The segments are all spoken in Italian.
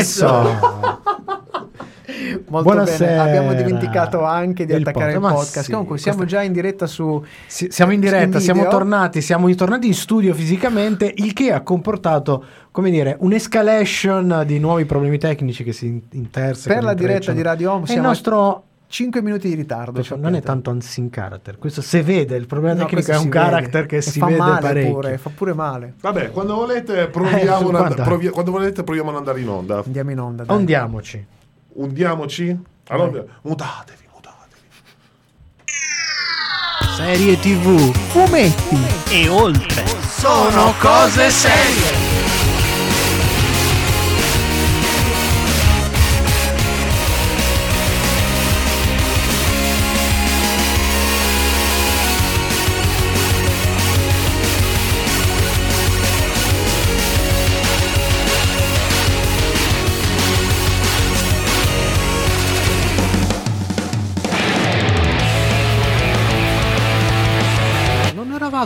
Alesso. Molto Buonasera. bene, abbiamo dimenticato anche di Il attaccare il pod- ma podcast. sì, Comunque siamo questa- già in diretta su Si- siamo in diretta, in siamo tornati, siamo ritornati in studio fisicamente, il che ha comportato, come dire, un'escalation di nuovi problemi tecnici che si in- intersecano. per la diretta di Radio Home E il siamo nostro 5 minuti di ritardo. Cioè, non è tanto unseen character, questo se vede, il problema No, tecnico è un si vede. character che E si fa vede male parecchio. pure, fa pure male. Vabbè, quando volete Eh, proviamo, ad guarda. and- provi- quando volete proviamo ad andare in onda. Andiamo in onda. dai. Ondiamoci. Undiamoci. Allora, mutatevi, mutatevi. Serie TV. Fumetti. e oltre. Sono cose serie.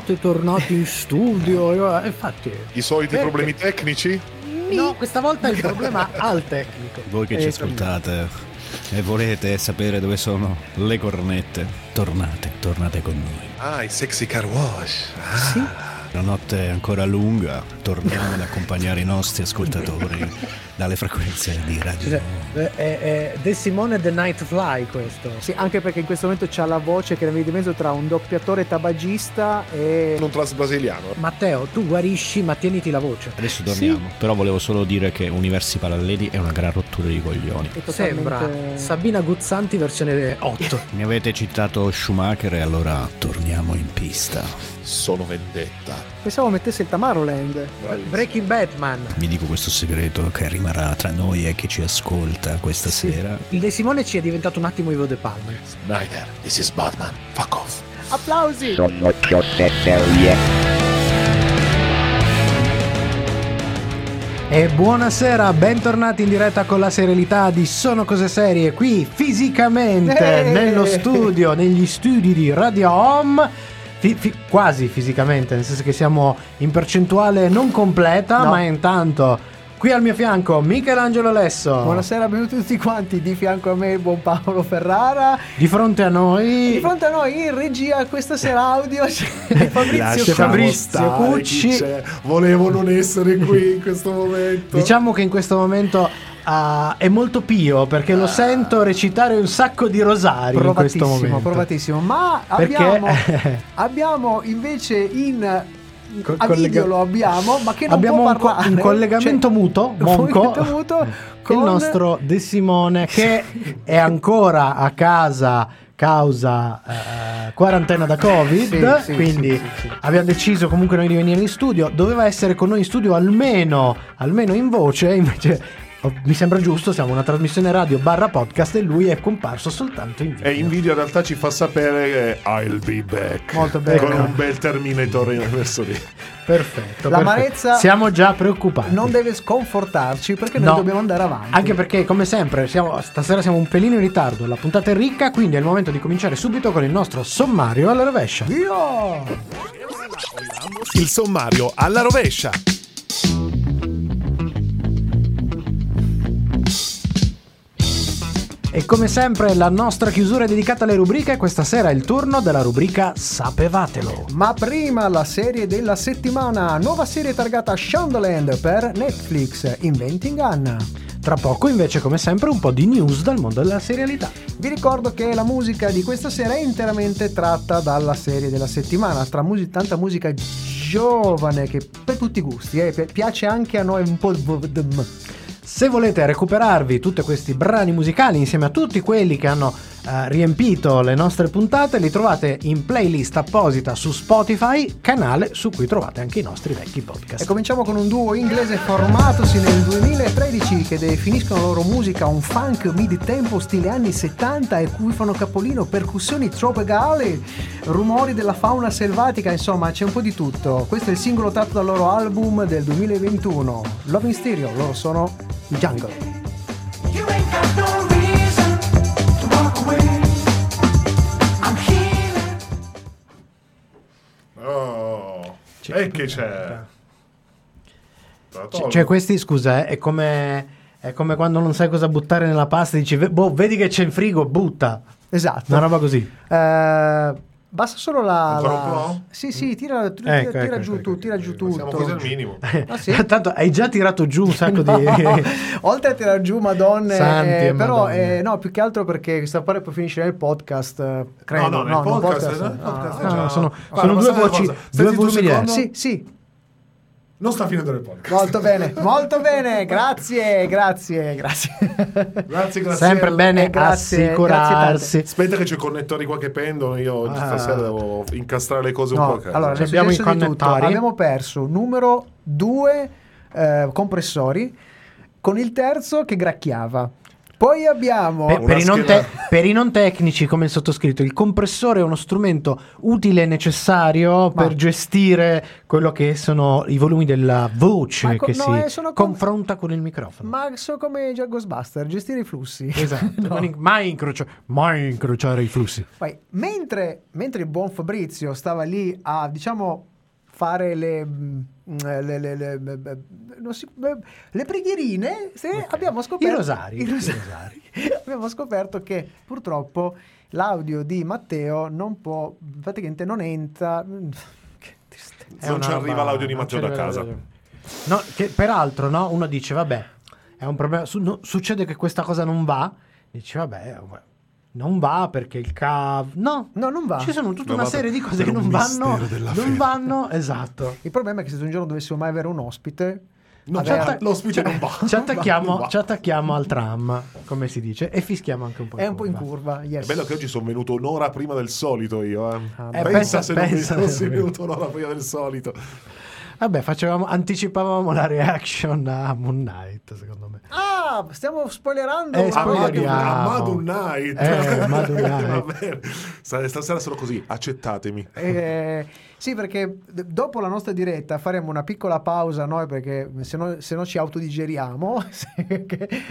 Eravate tornati in studio, eh, infatti. I soliti Perché? problemi tecnici? No, questa volta il problema al tecnico. Voi che ci Eh, ascoltate e volete sapere dove sono le cornette, tornate, tornate con noi. Ah, i sexy car wash. Ah. La notte è ancora lunga, torniamo ad accompagnare i nostri ascoltatori dalle frequenze di radio. Cioè, è, è De Simone The Night Fly questo. Sì, anche perché in questo momento c'ha la voce che è di mezzo tra un doppiatore tabagista e Un trans brasiliano. Matteo, tu guarisci ma tieniti la voce. Adesso torniamo, però volevo solo dire che Universi Paralleli è una gran rottura di coglioni. è Sembra totalmente- Sabina Guzzanti versione 8. Mi avete citato Schumacher e allora torniamo in pista. Sono vendetta. Pensavo mettesse il Tomorrowland. Breaking Batman. Vi dico questo segreto che rimarrà tra noi e chi ci ascolta questa sera. Il De Simone ci è diventato un attimo Ivo De Palma. Snyder, this is Batman. Fuck off. Applausi! Sono cose serie. E buonasera, bentornati in diretta con la serialità di Sono Cose Serie qui fisicamente Eh! nello studio, negli studi di Radio Home. Fi- fi- quasi fisicamente, nel senso che siamo in percentuale non completa, No. ma intanto qui al mio fianco Michelangelo Lesso. Buonasera, benvenuti tutti quanti. Di fianco a me il buon Paolo Ferrara. Di fronte a noi Di fronte a noi in regia questa sera audio c'è Fabrizio Fabrizio. Cucci. Volevo non essere qui in questo momento. Diciamo che in questo momento ah, è molto pio perché lo sento recitare un sacco di rosari in questo Provatissimo, momento. provatissimo. Ma Perché- abbiamo, abbiamo invece in Co- a collega- video lo abbiamo, ma che non Abbiamo può un, co- un collegamento Cioè, muto, monco, muto con il nostro De Simone che è ancora a casa causa eh, quarantena da Covid, Sì, sì, quindi sì, abbiamo deciso comunque noi di venire in studio, doveva essere con noi in studio almeno, almeno in voce, invece mi sembra giusto, siamo una trasmissione radio barra podcast e lui è comparso soltanto in video. E in video in realtà ci fa sapere che I'll be back. Molto bene. Con un bel Terminator messo lì. Perfetto. L'amarezza. Siamo già preoccupati. non deve sconfortarci perché noi No. dobbiamo andare avanti. Anche perché, come sempre, siamo- stasera siamo un pelino in ritardo. La puntata è ricca, quindi è il momento di cominciare subito con il nostro sommario alla rovescia. Io! Il sommario alla rovescia. E come sempre, la nostra chiusura è dedicata alle rubriche. Questa sera è il turno della rubrica Sapevatelo. Ma prima la serie della settimana, nuova serie targata Shondaland per Netflix, Inventing Anna. Tra poco, invece, come sempre, un po' di news dal mondo della serialità. Vi ricordo che la musica di questa sera è interamente tratta dalla serie della settimana, tra musi- tanta musica giovane che per tutti i gusti, eh, pi- piace anche a noi un po' Se volete recuperarvi tutti questi brani musicali insieme a tutti quelli che hanno eh, riempito le nostre puntate, li trovate in playlist apposita su Spotify, canale su cui trovate anche i nostri vecchi podcast. E cominciamo con un duo inglese formatosi nel 2013 che definiscono la loro musica un funk mid-tempo stile anni 70 e cui fanno capolino percussioni tropicali, rumori della fauna selvatica, insomma c'è un po' di tutto. Questo è il singolo tratto dal loro album del 2021, Love in Stereo, loro sono Jungle. E che c'è? La Cioè, cioè, questi, scusa, eh, è come. È come quando non sai cosa buttare nella pasta e dici, "Ve- boh, vedi che c'è in frigo, butta. Esatto. Una roba così. Eh, basta solo la. La- un po'? Sì, sì, tira, tira- Ecco, tira ecco, giù ecco, tu, ecco, tira giù tutto. Siamo quasi al minimo. Ah, sì? Tanto hai già tirato giù un sacco No, di... oltre a tirare giù Madonne, Santi eh, però Madonne. eh, no, più che altro perché questa pare poi finisce nel podcast. eh, credo. no, nel podcast, podcast, nel podcast no, è no, già- sono- Guarda, sono ma due voci- due volumi secondo? Sì, sì, Non sta finendo il podcast. molto bene, molto bene, grazie, grazie, grazie. Grazie, grazie. Sempre bene grazie, assicurarsi. Aspetta che ci connettori qualche pendolo. Io oggi Ah. stasera devo incastrare le cose un No, po' a allora, abbiamo i connettori. abbiamo perso numero due eh, compressori con il terzo che gracchiava. Poi abbiamo Per, per i non te- per i non tecnici, come il sottoscritto, il compressore è uno strumento utile e necessario Ma- per gestire quello che sono i volumi della voce co- che no, si eh, confronta con il microfono. Ma sono come già Ghostbuster, gestire i flussi. Esatto, No. in- mai, incrocia- mai incrociare i flussi. Poi, mentre, mentre il buon Fabrizio stava lì a, diciamo, fare le, le, le- le- le- le- non si- le preghierine, sì, abbiamo scoperto... I rosari. i rosari. abbiamo scoperto che purtroppo l'audio di Matteo non può, praticamente non entra... Che tristezza. È Non ci roba- arriva l'audio di Matteo da casa. No, che peraltro no, uno dice, vabbè, è un problema, su- no, succede che questa cosa non va, dici, vabbè, non va perché il cav... No, No, non va. ci sono tutta Non una serie di cose che non vanno, non fede. vanno, esatto. Il problema è che se un giorno dovessimo mai avere un ospite... No, avere- cioè, l'ospite non va. Ci attacchiamo, Non va. ci attacchiamo al tram, come si dice, e fischiamo anche un po'. È un po' in curva. curva, yes. È bello che oggi sono venuto un'ora prima del solito io. Eh. Ah, Eh, pensa, pensa- se non pensa- mi fossi venuto un'ora prima del solito. Vabbè, facevamo, anticipavamo la reaction a Moon Knight, secondo me. Ah, stiamo spoilerando. Eh, Ah, spoileriamo. Amado Night. Eh, Amado Va Night. bene. Sta- Stasera sono così, accettatemi. Eh, sì, perché dopo la nostra diretta faremo una piccola pausa noi perché se no, se no ci autodigeriamo.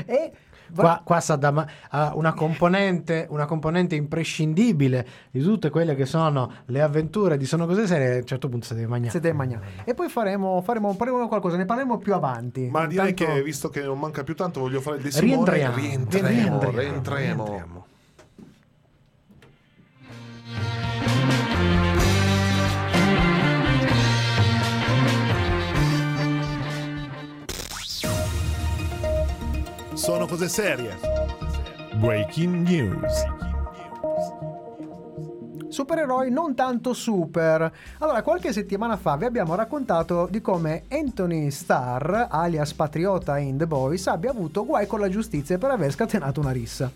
e Qua, qua Saddam ha una componente, una componente imprescindibile di tutte quelle che sono le avventure di Sono Cose Serie. A un certo punto si deve mangiare. se deve mangiare. E poi faremo, faremo, faremo qualcosa, ne parleremo più avanti. Ma direi Intanto- che visto che non manca più tanto, voglio fare il decimone. Rientriamo. Rientriamo. Rientriamo. rientriamo. Sono cose serie. Breaking news. Supereroi non tanto super. Allora, qualche settimana fa vi abbiamo raccontato di come Anthony Starr, alias Patriota in The Boys, abbia avuto guai con la giustizia per aver scatenato una rissa.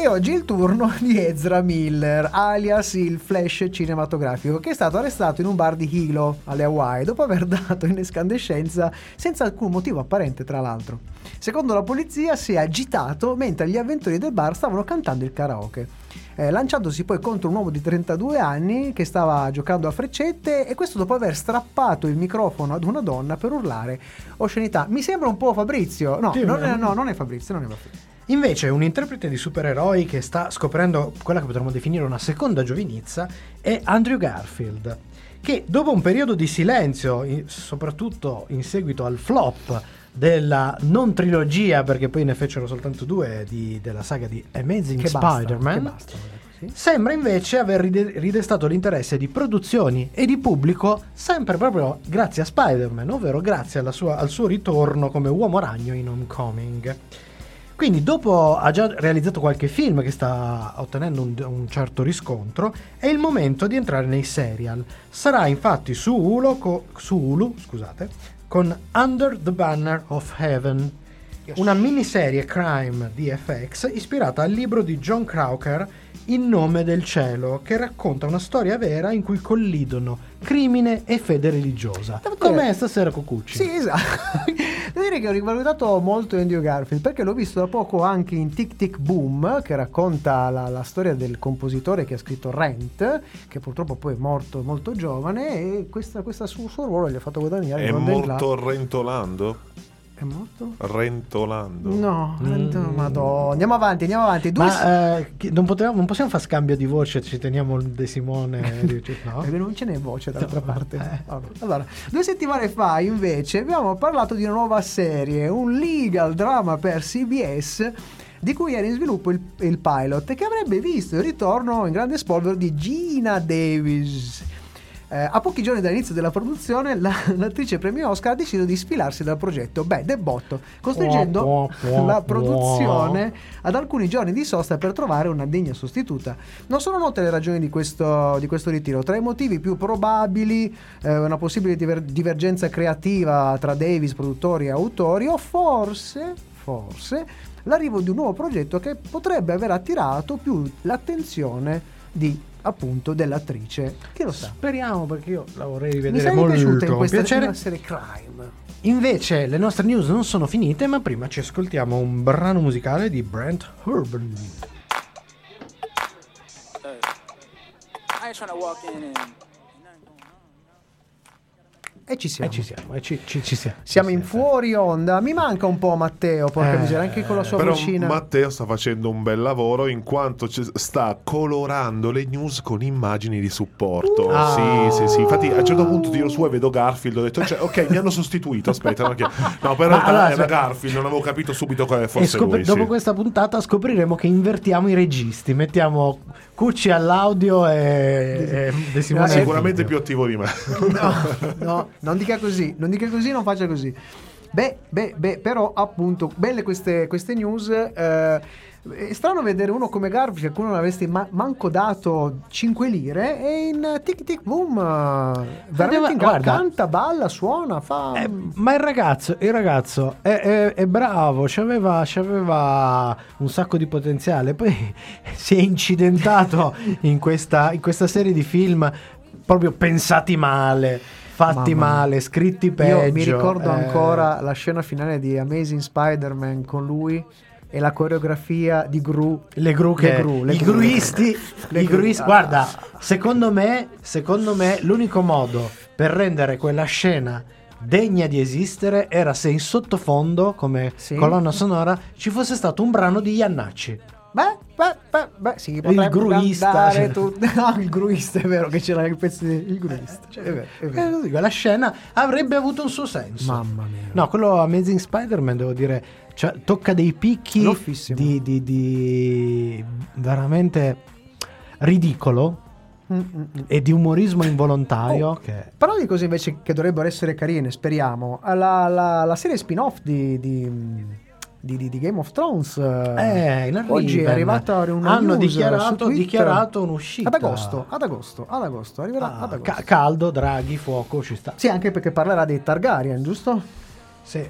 E oggi il turno di Ezra Miller, alias il Flash cinematografico, che è stato arrestato in un bar di Hilo, alle Hawaii, dopo aver dato in escandescenza senza alcun motivo apparente, tra l'altro. Secondo la polizia si è agitato mentre gli avventori del bar stavano cantando il karaoke, eh, lanciandosi poi contro un uomo di 32 anni che stava giocando a freccette e questo dopo aver strappato il microfono ad una donna per urlare oscenità. Mi sembra un po' Fabrizio. No, non è, no, non è Fabrizio, non è Fabrizio. Invece, un interprete di supereroi che sta scoprendo quella che potremmo definire una seconda giovinezza è Andrew Garfield, che dopo un periodo di silenzio, soprattutto in seguito al flop della non trilogia, perché poi ne fecero soltanto due di- della saga di Amazing Che basta, Spider-Man, basta, sì. Sembra invece aver ride- ridestato l'interesse di produzioni e di pubblico sempre proprio grazie a Spider-Man, ovvero grazie sua- al suo ritorno come uomo ragno in Homecoming. Quindi dopo ha già realizzato qualche film che sta ottenendo un, un certo riscontro, è il momento di entrare nei serial. Sarà infatti su Hulu, co- su Hulu, scusate, con Under the Banner of Heaven, una miniserie crime di FX ispirata al libro di John Crowker In nome del cielo, che racconta una storia vera in cui collidono crimine e fede religiosa. Devo dire- Com'è stasera Cocucci? Sì, esatto. Devo dire che ho rivalutato molto Andrew Garfield perché l'ho visto da poco anche in Tic Tic Boom, che racconta la, la storia del compositore che ha scritto Rent, che purtroppo poi è morto molto giovane, e questa, questa suo, suo ruolo gli ha fatto guadagnare È morto rentolando? È morto? Rentolando. No, madonna. Andiamo avanti, andiamo avanti. Due Ma eh, non, potevamo- non possiamo fare scambio di voce, ci teniamo il De Simone. di- no? Non ce n'è voce dall'altra parte. Eh. Allora, due settimane fa invece abbiamo parlato di una nuova serie, un legal drama per CBS di cui era in sviluppo il, il pilot e che avrebbe visto il ritorno in grande spolvero di Gina Davis. Eh, a pochi giorni dall'inizio della produzione, la- l'attrice premio Oscar ha deciso di sfilarsi dal progetto. Beh, del botto, costringendo Può, può, può, la produzione ad alcuni giorni di sosta per trovare una degna sostituta. Non sono note le ragioni di questo, di questo ritiro. Tra i motivi più probabili, eh, una possibile diver- divergenza creativa tra Davis, produttori e autori, o forse, forse, l'arrivo di un nuovo progetto che potrebbe aver attirato più l'attenzione di appunto dell'attrice. Chi lo sa? Speriamo perché io la vorrei Mi rivedere sei molto. piaciuta in questa piacere. serie crime. Invece le nostre news non sono finite, ma prima ci ascoltiamo un brano musicale di Brent Urban. I ain't trying to walk in and. E ci siamo. E ci siamo, e ci, ci- ci siamo. Siamo Ci in fuori onda. Mi manca un po' Matteo, porca Eh, miseria, anche con la sua Però vocina. Matteo sta facendo un bel lavoro in quanto sta colorando le news con immagini di supporto. Ah. Sì, sì, sì. Infatti, a un certo punto tiro su e vedo Garfield. Ho detto, cioè, ok, mi hanno sostituito. Aspetta, no, che- no, però in realtà allora, era cioè- Garfield. Non avevo capito subito quale fosse scop- lui. dopo sì. questa puntata scopriremo che invertiamo i registi, mettiamo Cucci all'audio e, e De Simone Sicuramente più attivo di me. No, no, non dica così, non dica così, non faccia così. Beh, beh, beh, però appunto, belle queste, queste news. eh, è strano vedere uno come Garfield, che qualcuno l'avresti ma- manco dato 5 lire, e in tic tic boom, eh, veramente gra- guarda. canta, balla, suona, fa... Eh, ma il ragazzo, il ragazzo è, è- è bravo, c'aveva, c'aveva un sacco di potenziale, poi si è incidentato in questa, in questa serie di film proprio pensati male, fatti Mamma male, scritti peggio. Io mi ricordo eh, ancora la scena finale di Amazing Spider-Man con lui e la coreografia di Gru. Le gru che Le gru, le i gru. gruisti, Le gruisti- guarda, secondo me, secondo me l'unico modo per rendere quella scena degna di esistere era se in sottofondo come Sì. colonna sonora ci fosse stato un brano di Iannacci. Beh, beh, beh, beh, sì, potrebbe gruista. andare tu- No, il gruista, è vero che c'era il pezzo di... Il gruista, cioè, è vero, è Eh, vero. così, quella scena avrebbe avuto un suo senso. Mamma mia. No, quello Amazing Spider-Man, devo dire, cioè, tocca dei picchi di, di- di veramente ridicolo Mm, mm, mm. e di umorismo involontario. Oh, che... Però di cose invece che dovrebbero essere carine, speriamo. La, la- la serie spin-off di, di, di- di- di Game of Thrones. Eh, in arrivo. oggi è arrivata una Hanno dichiarato, dichiarato un'uscita. Ad agosto, ad agosto, ad agosto. Arriverà Ah, ad agosto. ca- caldo, draghi, fuoco, ci sta. sì, anche perché parlerà dei Targaryen, giusto? Sì.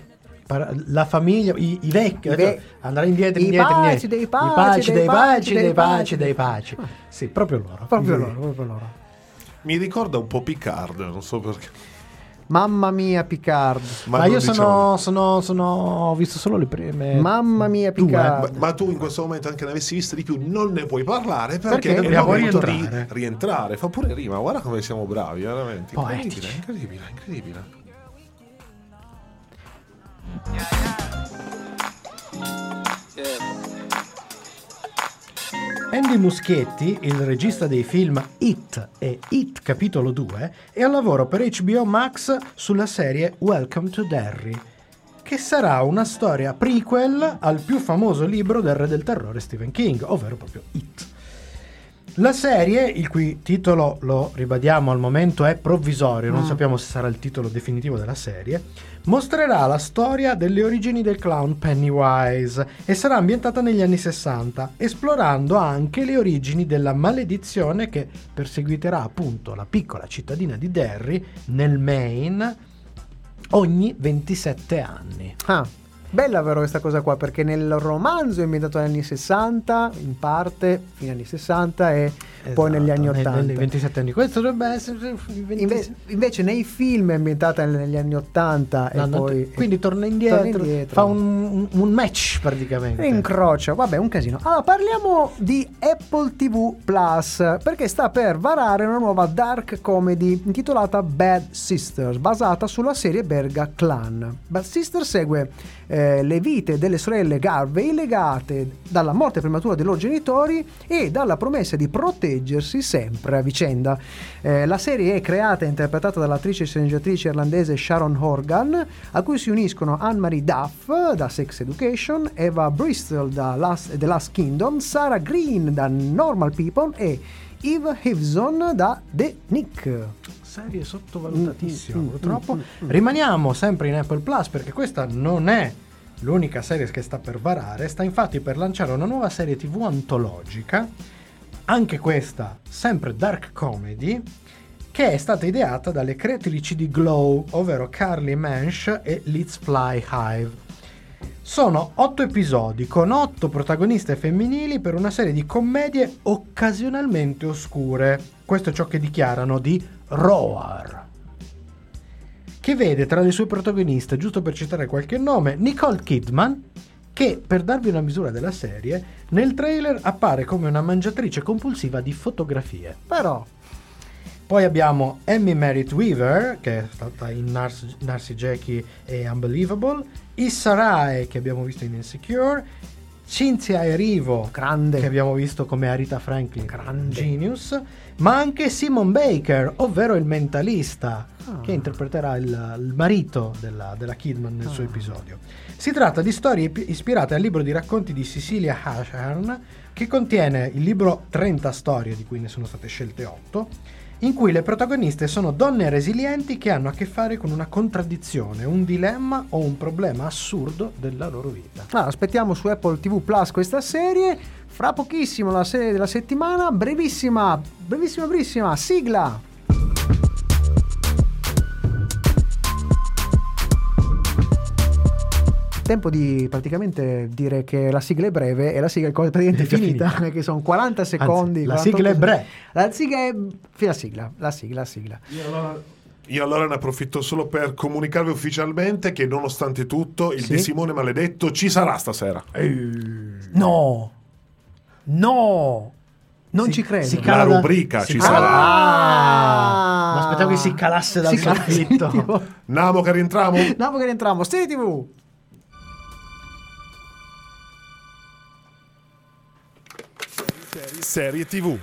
Par- La famiglia, i, i vecchi, I ve- andrà indietro, i indietro, paci indietro. dei I paci, paci, dei dei paci, dei paci, dei paci. Sì, proprio loro. Proprio I- loro, proprio loro. Mi ricorda un po' Picard, non so perché. Mamma mia, Picard. Ma, non io diciamo- sono, sono, sono, ho visto solo le prime. Mamma mia, due. Picard. Ma, ma tu in questo momento anche ne avessi viste di più, non ne puoi parlare perché, Perché? Dobbiamo rientrare. di rientrare. Fa pure rima, guarda come siamo bravi, veramente. Incredibile, incredibile, incredibile. Andy Muschietti, il regista dei film It e It capitolo 2, è al lavoro per HBO Max sulla serie Welcome to Derry, che sarà una storia prequel al più famoso libro del re del terrore Stephen King, ovvero proprio It. La serie, il cui titolo, lo ribadiamo al momento, è provvisorio, non sappiamo se sarà il titolo definitivo della serie, mostrerà la storia delle origini del clown Pennywise e sarà ambientata negli anni 60, esplorando anche le origini della maledizione che perseguiterà appunto la piccola cittadina di Derry nel Maine ogni 27 anni. Ah, Bella però questa cosa qua, perché nel romanzo è ambientato negli anni 60, in parte, fine anni 60 e poi negli anni Esatto, 80. nei 27 anni. Questo dovrebbe essere i 26 Inve- invece nei film è ambientata negli anni 80 e l'anno- poi quindi torna indietro, torna indietro. fa un, un- match praticamente. Incrocia, vabbè, un casino. Allora, parliamo di Apple TV Plus, perché sta per varare una nuova dark comedy intitolata Bad Sisters, basata sulla serie belga Clan. Bad Sisters segue eh, le vite delle sorelle Garvey legate dalla morte prematura dei loro genitori e dalla promessa di proteggersi sempre a vicenda. Eh, la serie è creata e interpretata dall'attrice e sceneggiatrice irlandese Sharon Horgan, a cui si uniscono Anne-Marie Duff da Sex Education, Eva Bristol da Last, The Last Kingdom, Sarah Green da Normal People e Eve Hivson da The Nick. Serie sottovalutatissima, Mm, mm, purtroppo. mm, mm. Rimaniamo sempre in Apple Plus perché questa non è l'unica serie che sta per varare, sta infatti per lanciare una nuova serie TV antologica, anche questa sempre dark comedy, che è stata ideata dalle creatrici di Glow, ovvero Carly Mensch e Let's Fly Hive. Sono otto episodi con otto protagoniste femminili per una serie di commedie occasionalmente oscure. Questo è ciò che dichiarano di Roar. Che vede tra le sue protagoniste, giusto per citare qualche nome, Nicole Kidman, che per darvi una misura della serie, nel trailer appare come una mangiatrice compulsiva di fotografie. Però, Poi abbiamo Emmy Merritt Weaver, che è stata in Narcy, Narcy Jackie e Unbelievable, Issa Rae, che abbiamo visto in Insecure, Cynthia Erivo, grande. che abbiamo visto come Arita Franklin, Grande. Genius, ma anche Simon Baker, ovvero il mentalista, Ah. che interpreterà il, il marito della, della Kidman nel suo episodio. Si tratta di storie ispirate al libro di racconti di Cecilia Ashern, che contiene il libro 30 storie, di cui ne sono state scelte 8, in cui le protagoniste sono donne resilienti che hanno a che fare con una contraddizione, un dilemma o un problema assurdo della loro vita. Allora, aspettiamo su Apple TV Plus questa serie. Fra pochissimo la serie della settimana. Brevissima, brevissima, brevissima. Sigla. Tempo di praticamente dire che la sigla è breve e la sigla è quasi praticamente È finita, finita. che sono 40 secondi. la 48 sigla è bre. La sigla è. La sigla, la sigla, la sigla. Io allora ne approfitto solo per comunicarvi ufficialmente che nonostante tutto il Sì? De Simone maledetto ci sarà stasera. No! No! Non Si- ci credo. si La cala da- rubrica ci cala- sarà. Ah! Ma aspettavo che si calasse dal Si soffitto. Namo che rientriamo? Dopo che rientriamo, Serie TV. Serie TV.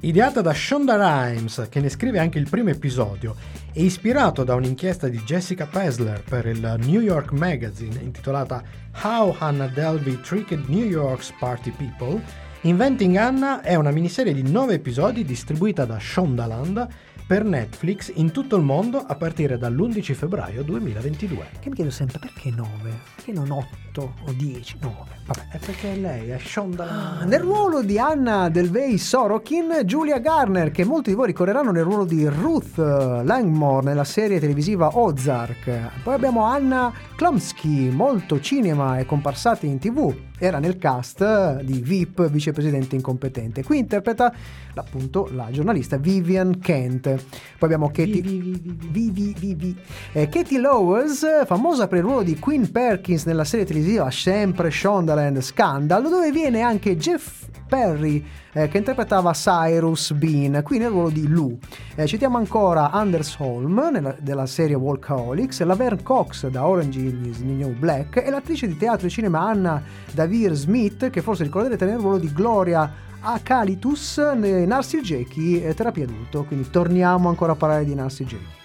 Ideata da Shonda Rhimes, che ne scrive anche il primo episodio, e ispirato da un'inchiesta di Jessica Pesler per il New York Magazine intitolata How Hannah Delvey Tricked New York's Party People, Inventing Anna è una miniserie di 9 episodi distribuita da Shondaland per Netflix in tutto il mondo a partire dall'11 febbraio 2022. Che mi chiedo sempre perché 9? Perché non 8 o 10? 9. Vabbè. È perché lei è Shondaland. Nel ruolo di Anna Delvey Sorokin, Julia Garner, che molti di voi ricorderanno nel ruolo di Ruth eh, Langmore nella serie televisiva Ozark. Poi abbiamo Anna Klumsky, molto cinema e comparsati in tv. Era nel cast di VIP, vicepresidente incompetente. Qui interpreta appunto la giornalista Vivian Kent. Poi abbiamo Katie, Vivi, Vivi. Eh, Katie Lowers, famosa per il ruolo di Queen Perkins nella serie televisiva sempre Shondaland Scandal, dove viene anche Jeff Perry eh, che interpretava Cyrus Bean, qui nel ruolo di Lou. Eh, citiamo ancora Anders Holm nella, della serie Walkaholics, Laverne Cox da Orange is New Black e l'attrice di teatro e cinema Anna Davir Smith, che forse ricorderete nel ruolo di Gloria Acalitus in Narcy Jackie eh, terapia adulto, quindi torniamo ancora a parlare di Narcy Jackie.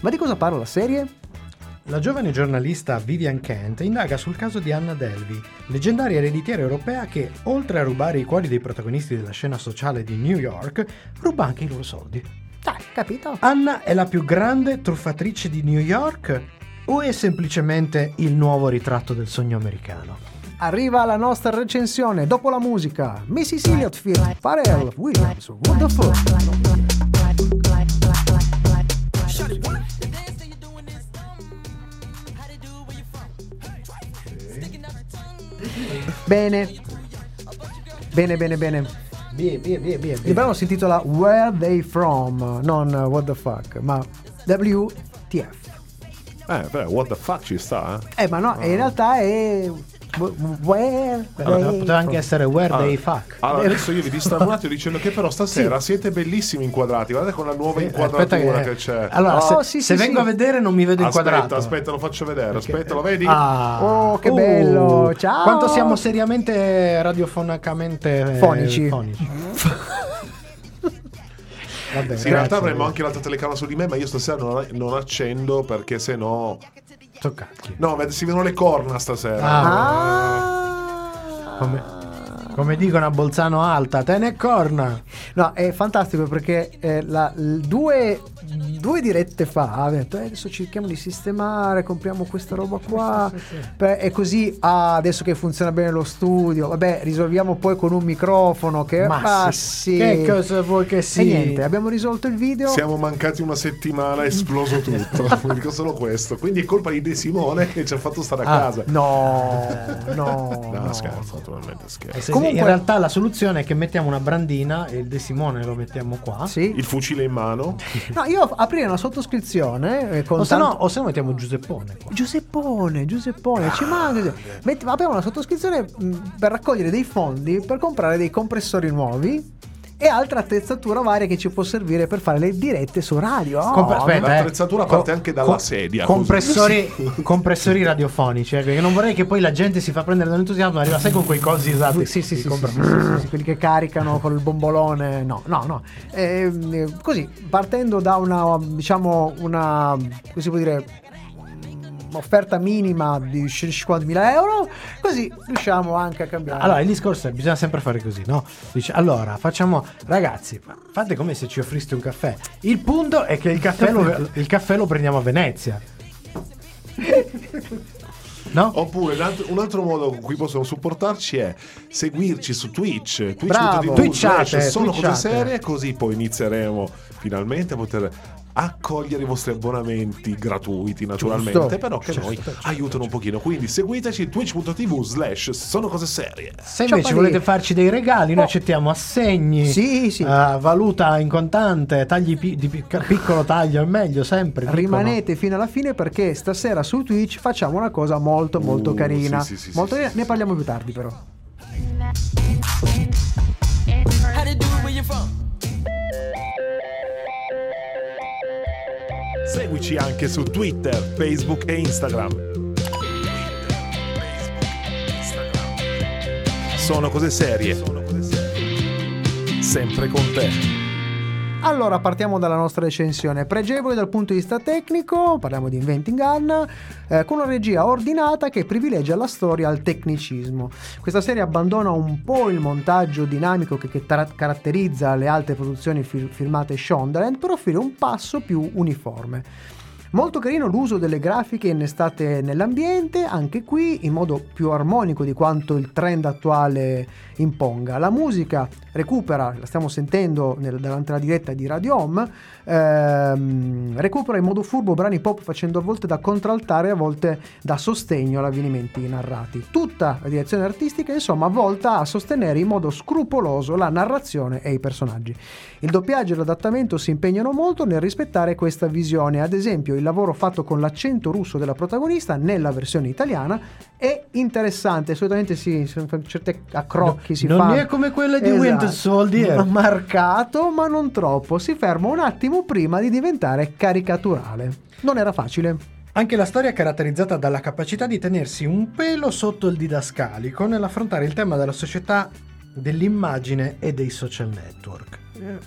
Ma di cosa parla la serie? La giovane giornalista Vivian Kent indaga sul caso di Anna Delvey, leggendaria ereditiera europea che, oltre a rubare i cuori dei protagonisti della scena sociale di New York, ruba anche i loro soldi. Dai, capito? Anna è la più grande truffatrice di New York o è semplicemente il nuovo ritratto del sogno americano? Arriva la nostra recensione dopo la musica. Missy Elliott, Pharrell Williams, What Bene. Bene, bene, bene. Via, via, via, via. Il brano si intitola Where They From, non uh, What the Fuck, ma WTF. Eh, beh, what the fuck ci sta, eh? Eh, ma no, in realtà è Where Allora, They poteva anche From. essere Where Ah. They Fuck. Allora, adesso io vi distraggo un attimo dicendo che però stasera siete bellissimi inquadrati. Guardate con la nuova Sì, inquadratura aspetta che, c'è. Allora, Oh, se, sì, se sì, vengo sì. a vedere non mi vedo aspetta, inquadrato. aspetta, lo faccio vedere. Aspetta, lo vedi? Ah. Oh, che Uh, bello, ciao. Quanto siamo seriamente radiofonicamente eh, Fonici. fonici. Vabbè, Sì, in realtà avremmo anche l'altra telecamera su di me, ma io stasera non, non accendo perché se no. So cacchi. No, si vedono le corna stasera. Ah, Ah. come, come dicono a Bolzano Alta, te ne corna. No, è fantastico perché eh, la- due, due dirette fa ha detto "Eh, adesso cerchiamo di sistemare, compriamo questa roba qua e così ah, adesso che funziona bene lo studio, vabbè risolviamo poi con un microfono che Ma ah, sì, sì. che cosa vuoi che E sia? niente, abbiamo risolto il video. Siamo mancati una settimana, è esploso tutto. Dico solo questo. Quindi è colpa di De Simone che ci ha fatto stare a Ah, casa. No, no, No, no. scherzo, naturalmente scherzo. Comunque- in realtà la soluzione è che mettiamo una brandina e il De Simone lo mettiamo qua. Sì. Il fucile in mano. No, io aprire una sottoscrizione eh, con O se, no, tanto- o se no mettiamo Giuseppone qua. Giuseppone, Giuseppone, ci manca. Metti- apriamo una sottoscrizione mh, per raccogliere dei fondi per comprare dei compressori nuovi e altra attrezzatura varia che ci può servire per fare le dirette su radio. Oh, Compre- aspetta, eh. l'attrezzatura parte anche dalla co- sedia, così. Compressori, compressori radiofonici. eh, perché non vorrei che poi la gente si fa prendere dall'entusiasmo e arriva sai con quei cosi esatti. Sì, sì, sì, sì, compra- sì, sì, sì, quelli che caricano col bombolone. No, no, no. Eh, così, partendo da una, diciamo, una, come si può dire, offerta minima di 50.000 euro, così riusciamo anche a cambiare. Allora, il discorso è bisogna sempre fare così, no? Dice, allora, facciamo, ragazzi, ma fate come se ci offriste un caffè. Il punto è che il caffè lo, il caffè lo prendiamo a Venezia. No? Oppure un altro, un altro modo con cui possono supportarci è seguirci su Twitch. Bravo. Twitch.tv Twitchate, slash sono cose twitchate. serie, così poi inizieremo finalmente a poter accogliere i vostri abbonamenti gratuiti naturalmente, Giusto, però che giusto, noi giusto, aiutano un pochino. Quindi seguiteci twitch.tv slash sono cose serie. Se invece Ciao, volete Pali. farci dei regali, noi Oh. accettiamo assegni, Sì, sì. eh, valuta in contante, tagli pi- di pic- piccolo taglio, è meglio sempre. piccolo. Rimanete fino alla fine perché stasera su Twitch facciamo una cosa molto molto Uh, carina. sì, sì, sì, molto sì, carina. sì, ne sì. parliamo più tardi però. How to do it where you from? Seguici anche su Twitter, Facebook e Instagram. Sono cose serie. Sempre con te. Allora partiamo dalla nostra recensione, pregevole dal punto di vista tecnico, parliamo di Inventing Anna, eh, con una regia ordinata che privilegia la storia al tecnicismo. Questa serie abbandona un po' il montaggio dinamico che, che tar- caratterizza le altre produzioni fil- filmate Shondaland per offrire un passo più uniforme. Molto carino l'uso delle grafiche innestate nell'ambiente, anche qui in modo più armonico di quanto il trend attuale imponga. La musica recupera, la stiamo sentendo nel, dall'altra diretta di Radio Home, ehm, recupera in modo furbo brani pop facendo a volte da contraltare a volte da sostegno agli avvenimenti narrati. Tutta la direzione artistica, insomma, volta a sostenere in modo scrupoloso la narrazione e i personaggi. Il doppiaggio e l'adattamento si impegnano molto nel rispettare questa visione, ad esempio il lavoro fatto con l'accento russo della protagonista nella versione italiana è interessante, solitamente si, si- certe accrocchi si non fanno. è come quella di Esatto. Winter Soldier. Marcato, ma non troppo. Si ferma un attimo prima di diventare caricaturale. Non era facile. Anche la storia è caratterizzata dalla capacità di tenersi un pelo sotto il didascalico nell'affrontare il tema della società, dell'immagine e dei social network. Eh,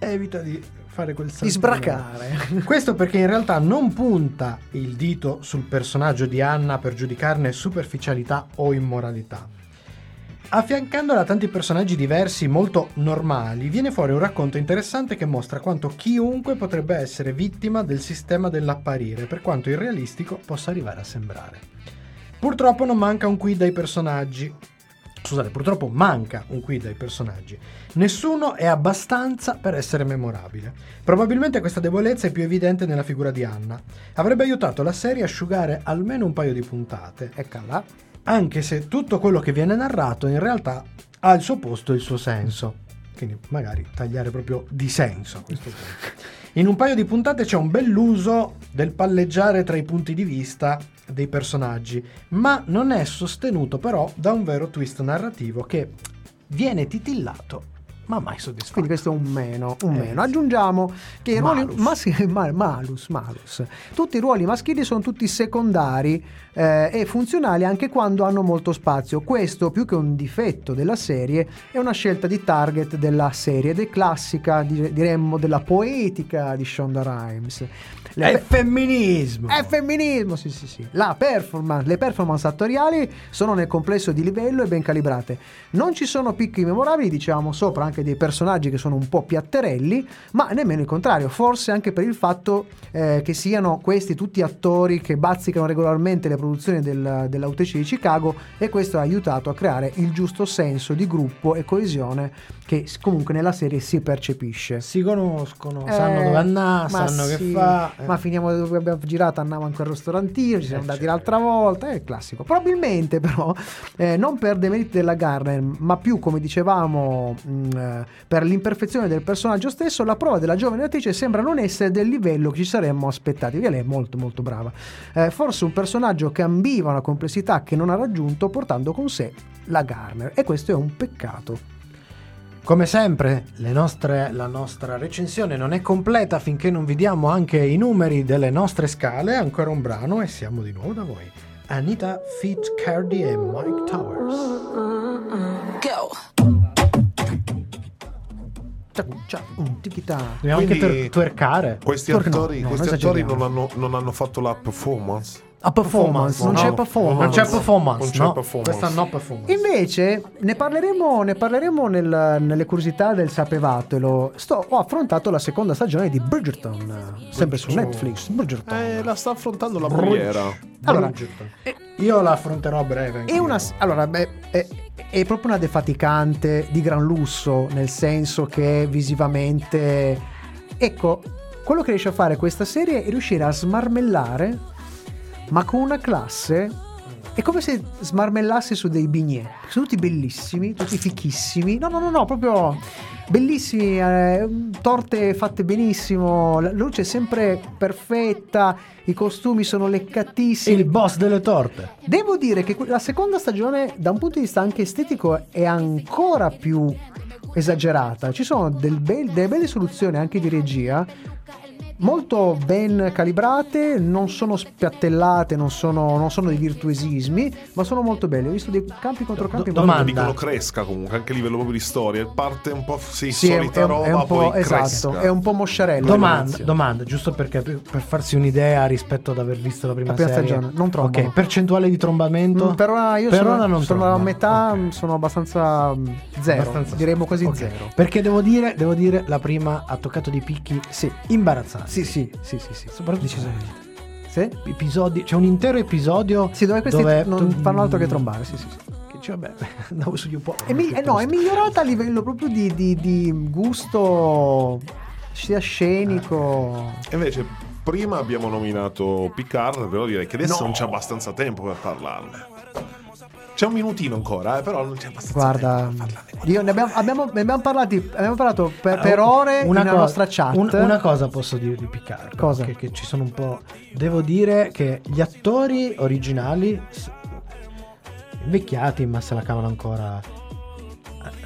evita di fare quel salto. Di sbracare. Questo perché in realtà non punta il dito sul personaggio di Anna per giudicarne superficialità o immoralità. Affiancandola a tanti personaggi diversi molto normali, viene fuori un racconto interessante che mostra quanto chiunque potrebbe essere vittima del sistema dell'apparire, per quanto irrealistico possa arrivare a sembrare. Purtroppo non manca un quid ai personaggi. Scusate, purtroppo manca un quid ai personaggi. Nessuno è abbastanza per essere memorabile. Probabilmente questa debolezza è più evidente nella figura di Anna. Avrebbe aiutato la serie a asciugare almeno un paio di puntate. Eccola. anche se tutto quello che viene narrato in realtà ha il suo posto e il suo senso. Quindi magari tagliare proprio di senso a questo punto. In un paio di puntate c'è un bell'uso del palleggiare tra i punti di vista dei personaggi, ma non è sostenuto però da un vero twist narrativo che viene titillato ma mai soddisfatto. Quindi questo è un meno, un Eh, meno. Aggiungiamo che i ruoli Malus. malus, malus. Tutti i ruoli maschili sono tutti secondari eh, e funzionali anche quando hanno molto spazio. Questo, più che un difetto della serie, è una scelta di target della serie ed è classica, dire- diremmo, della poetica di Shonda Rhimes. Le È pe- femminismo! è femminismo, sì, sì, sì. La performance, le performance attoriali sono nel complesso di livello e ben calibrate. Non ci sono picchi memorabili, diciamo sopra anche dei personaggi che sono un po' piatterelli, ma nemmeno il contrario. Forse anche per il fatto eh, che siano questi tutti attori che bazzicano regolarmente le produzioni del- dell'autrice di Chicago e questo ha aiutato a creare il giusto senso di gruppo e coesione che comunque nella serie si percepisce. Si conoscono, Eh, sanno dove andare, sanno che sì, fa. eh. Ma finiamo dove abbiamo girato, andiamo anche al ristorantino, ci siamo Eh, andati certo. l'altra volta, è il classico. Probabilmente però, eh, non per demeriti della Garner, ma più come dicevamo mh, eh, per l'imperfezione del personaggio stesso, la prova della giovane attrice sembra non essere del livello che ci saremmo aspettati. Via, lei è molto molto brava. Forse un personaggio che ambiva una complessità che non ha raggiunto portando con sé la Garner e questo è un peccato. Come sempre, le nostre- la nostra recensione non è completa finché non vi diamo anche i numeri delle nostre scale. Ancora un brano e siamo di nuovo da voi. Anita Fitzcardi e Mike Towers. Go. Ciao, ciao, un tichita. Dobbiamo anche twercare. Questi Perché no? attori, No, questi attori non, hanno, non hanno fatto la performance. A performance, non No, c'è performance. Non c'è performance, non c'è no. performance. Questa no performance. Invece ne parleremo, ne parleremo nel- nelle curiosità del Sapevatelo. Sto- ho affrontato la seconda stagione di Bridgerton, eh, sempre su Netflix. Bridgerton. Eh, la sta affrontando la brughiera. Allora, Bridgerton. Io la affronterò a breve. È una, allora, beh, è, è proprio una defaticante di gran lusso, nel senso che visivamente... Ecco, quello che riesce a fare questa serie è riuscire a smarmellare, ma con una classe... È come se smarmellasse su dei bignè. Sono tutti bellissimi, tutti fichissimi. No, no, no, no, proprio bellissimi. eh, torte fatte benissimo. La luce è sempre perfetta. I costumi sono leccatissimi. Il boss delle torte. Devo dire che la seconda stagione, da un punto di vista anche estetico, è ancora più esagerata. Ci sono del bel- delle belle soluzioni anche di regia. Molto ben calibrate, non sono spiattellate, non sono, non sono dei virtuesismi, ma sono molto belle. Ho visto dei campi contro campi Do- domanda. Dicono cresca comunque, anche a livello proprio di storia. Parte un po' sì, Sì, solita è- roba, è un po' poi esatto, cresca. è un po' mosciarello. Domanda, domanda, giusto perché per farsi un'idea rispetto ad aver visto la prima, La prima serie. stagione, non trombano. Ok, percentuale di trombamento? Mm, Per ora io Per sono, ora non sono a metà, Ok. sono abbastanza mm, zero, Abbastanza- diremmo quasi ok. zero. Perché devo dire, devo dire, la prima ha toccato dei picchi Sì. imbarazzanti. Sì, sì, sì, sì, sì. Soprattutto decisamente. Sì? episodi, c'è un intero episodio Sì, dove questi dove non tu- fanno altro che trombare, sì, sì, sì. Che dice, vabbè, andavo su YouPorn. È, mi- eh, no, è migliorata a livello proprio di, di- di gusto sia scenico. E invece, prima abbiamo nominato Picard, però direi che adesso No. non c'è abbastanza tempo per parlarne. C'è un minutino ancora, eh, però non c'è abbastanza Guarda, io ne abbiamo, abbiamo- ne abbiamo parlati, abbiamo parlato per, Ah, per ore una nella cosa- nostra chat. un- una cosa posso dire di Picard. Cosa? Che, che ci sono un po'. Devo dire che gli attori originali, invecchiati, ma se la cavano ancora.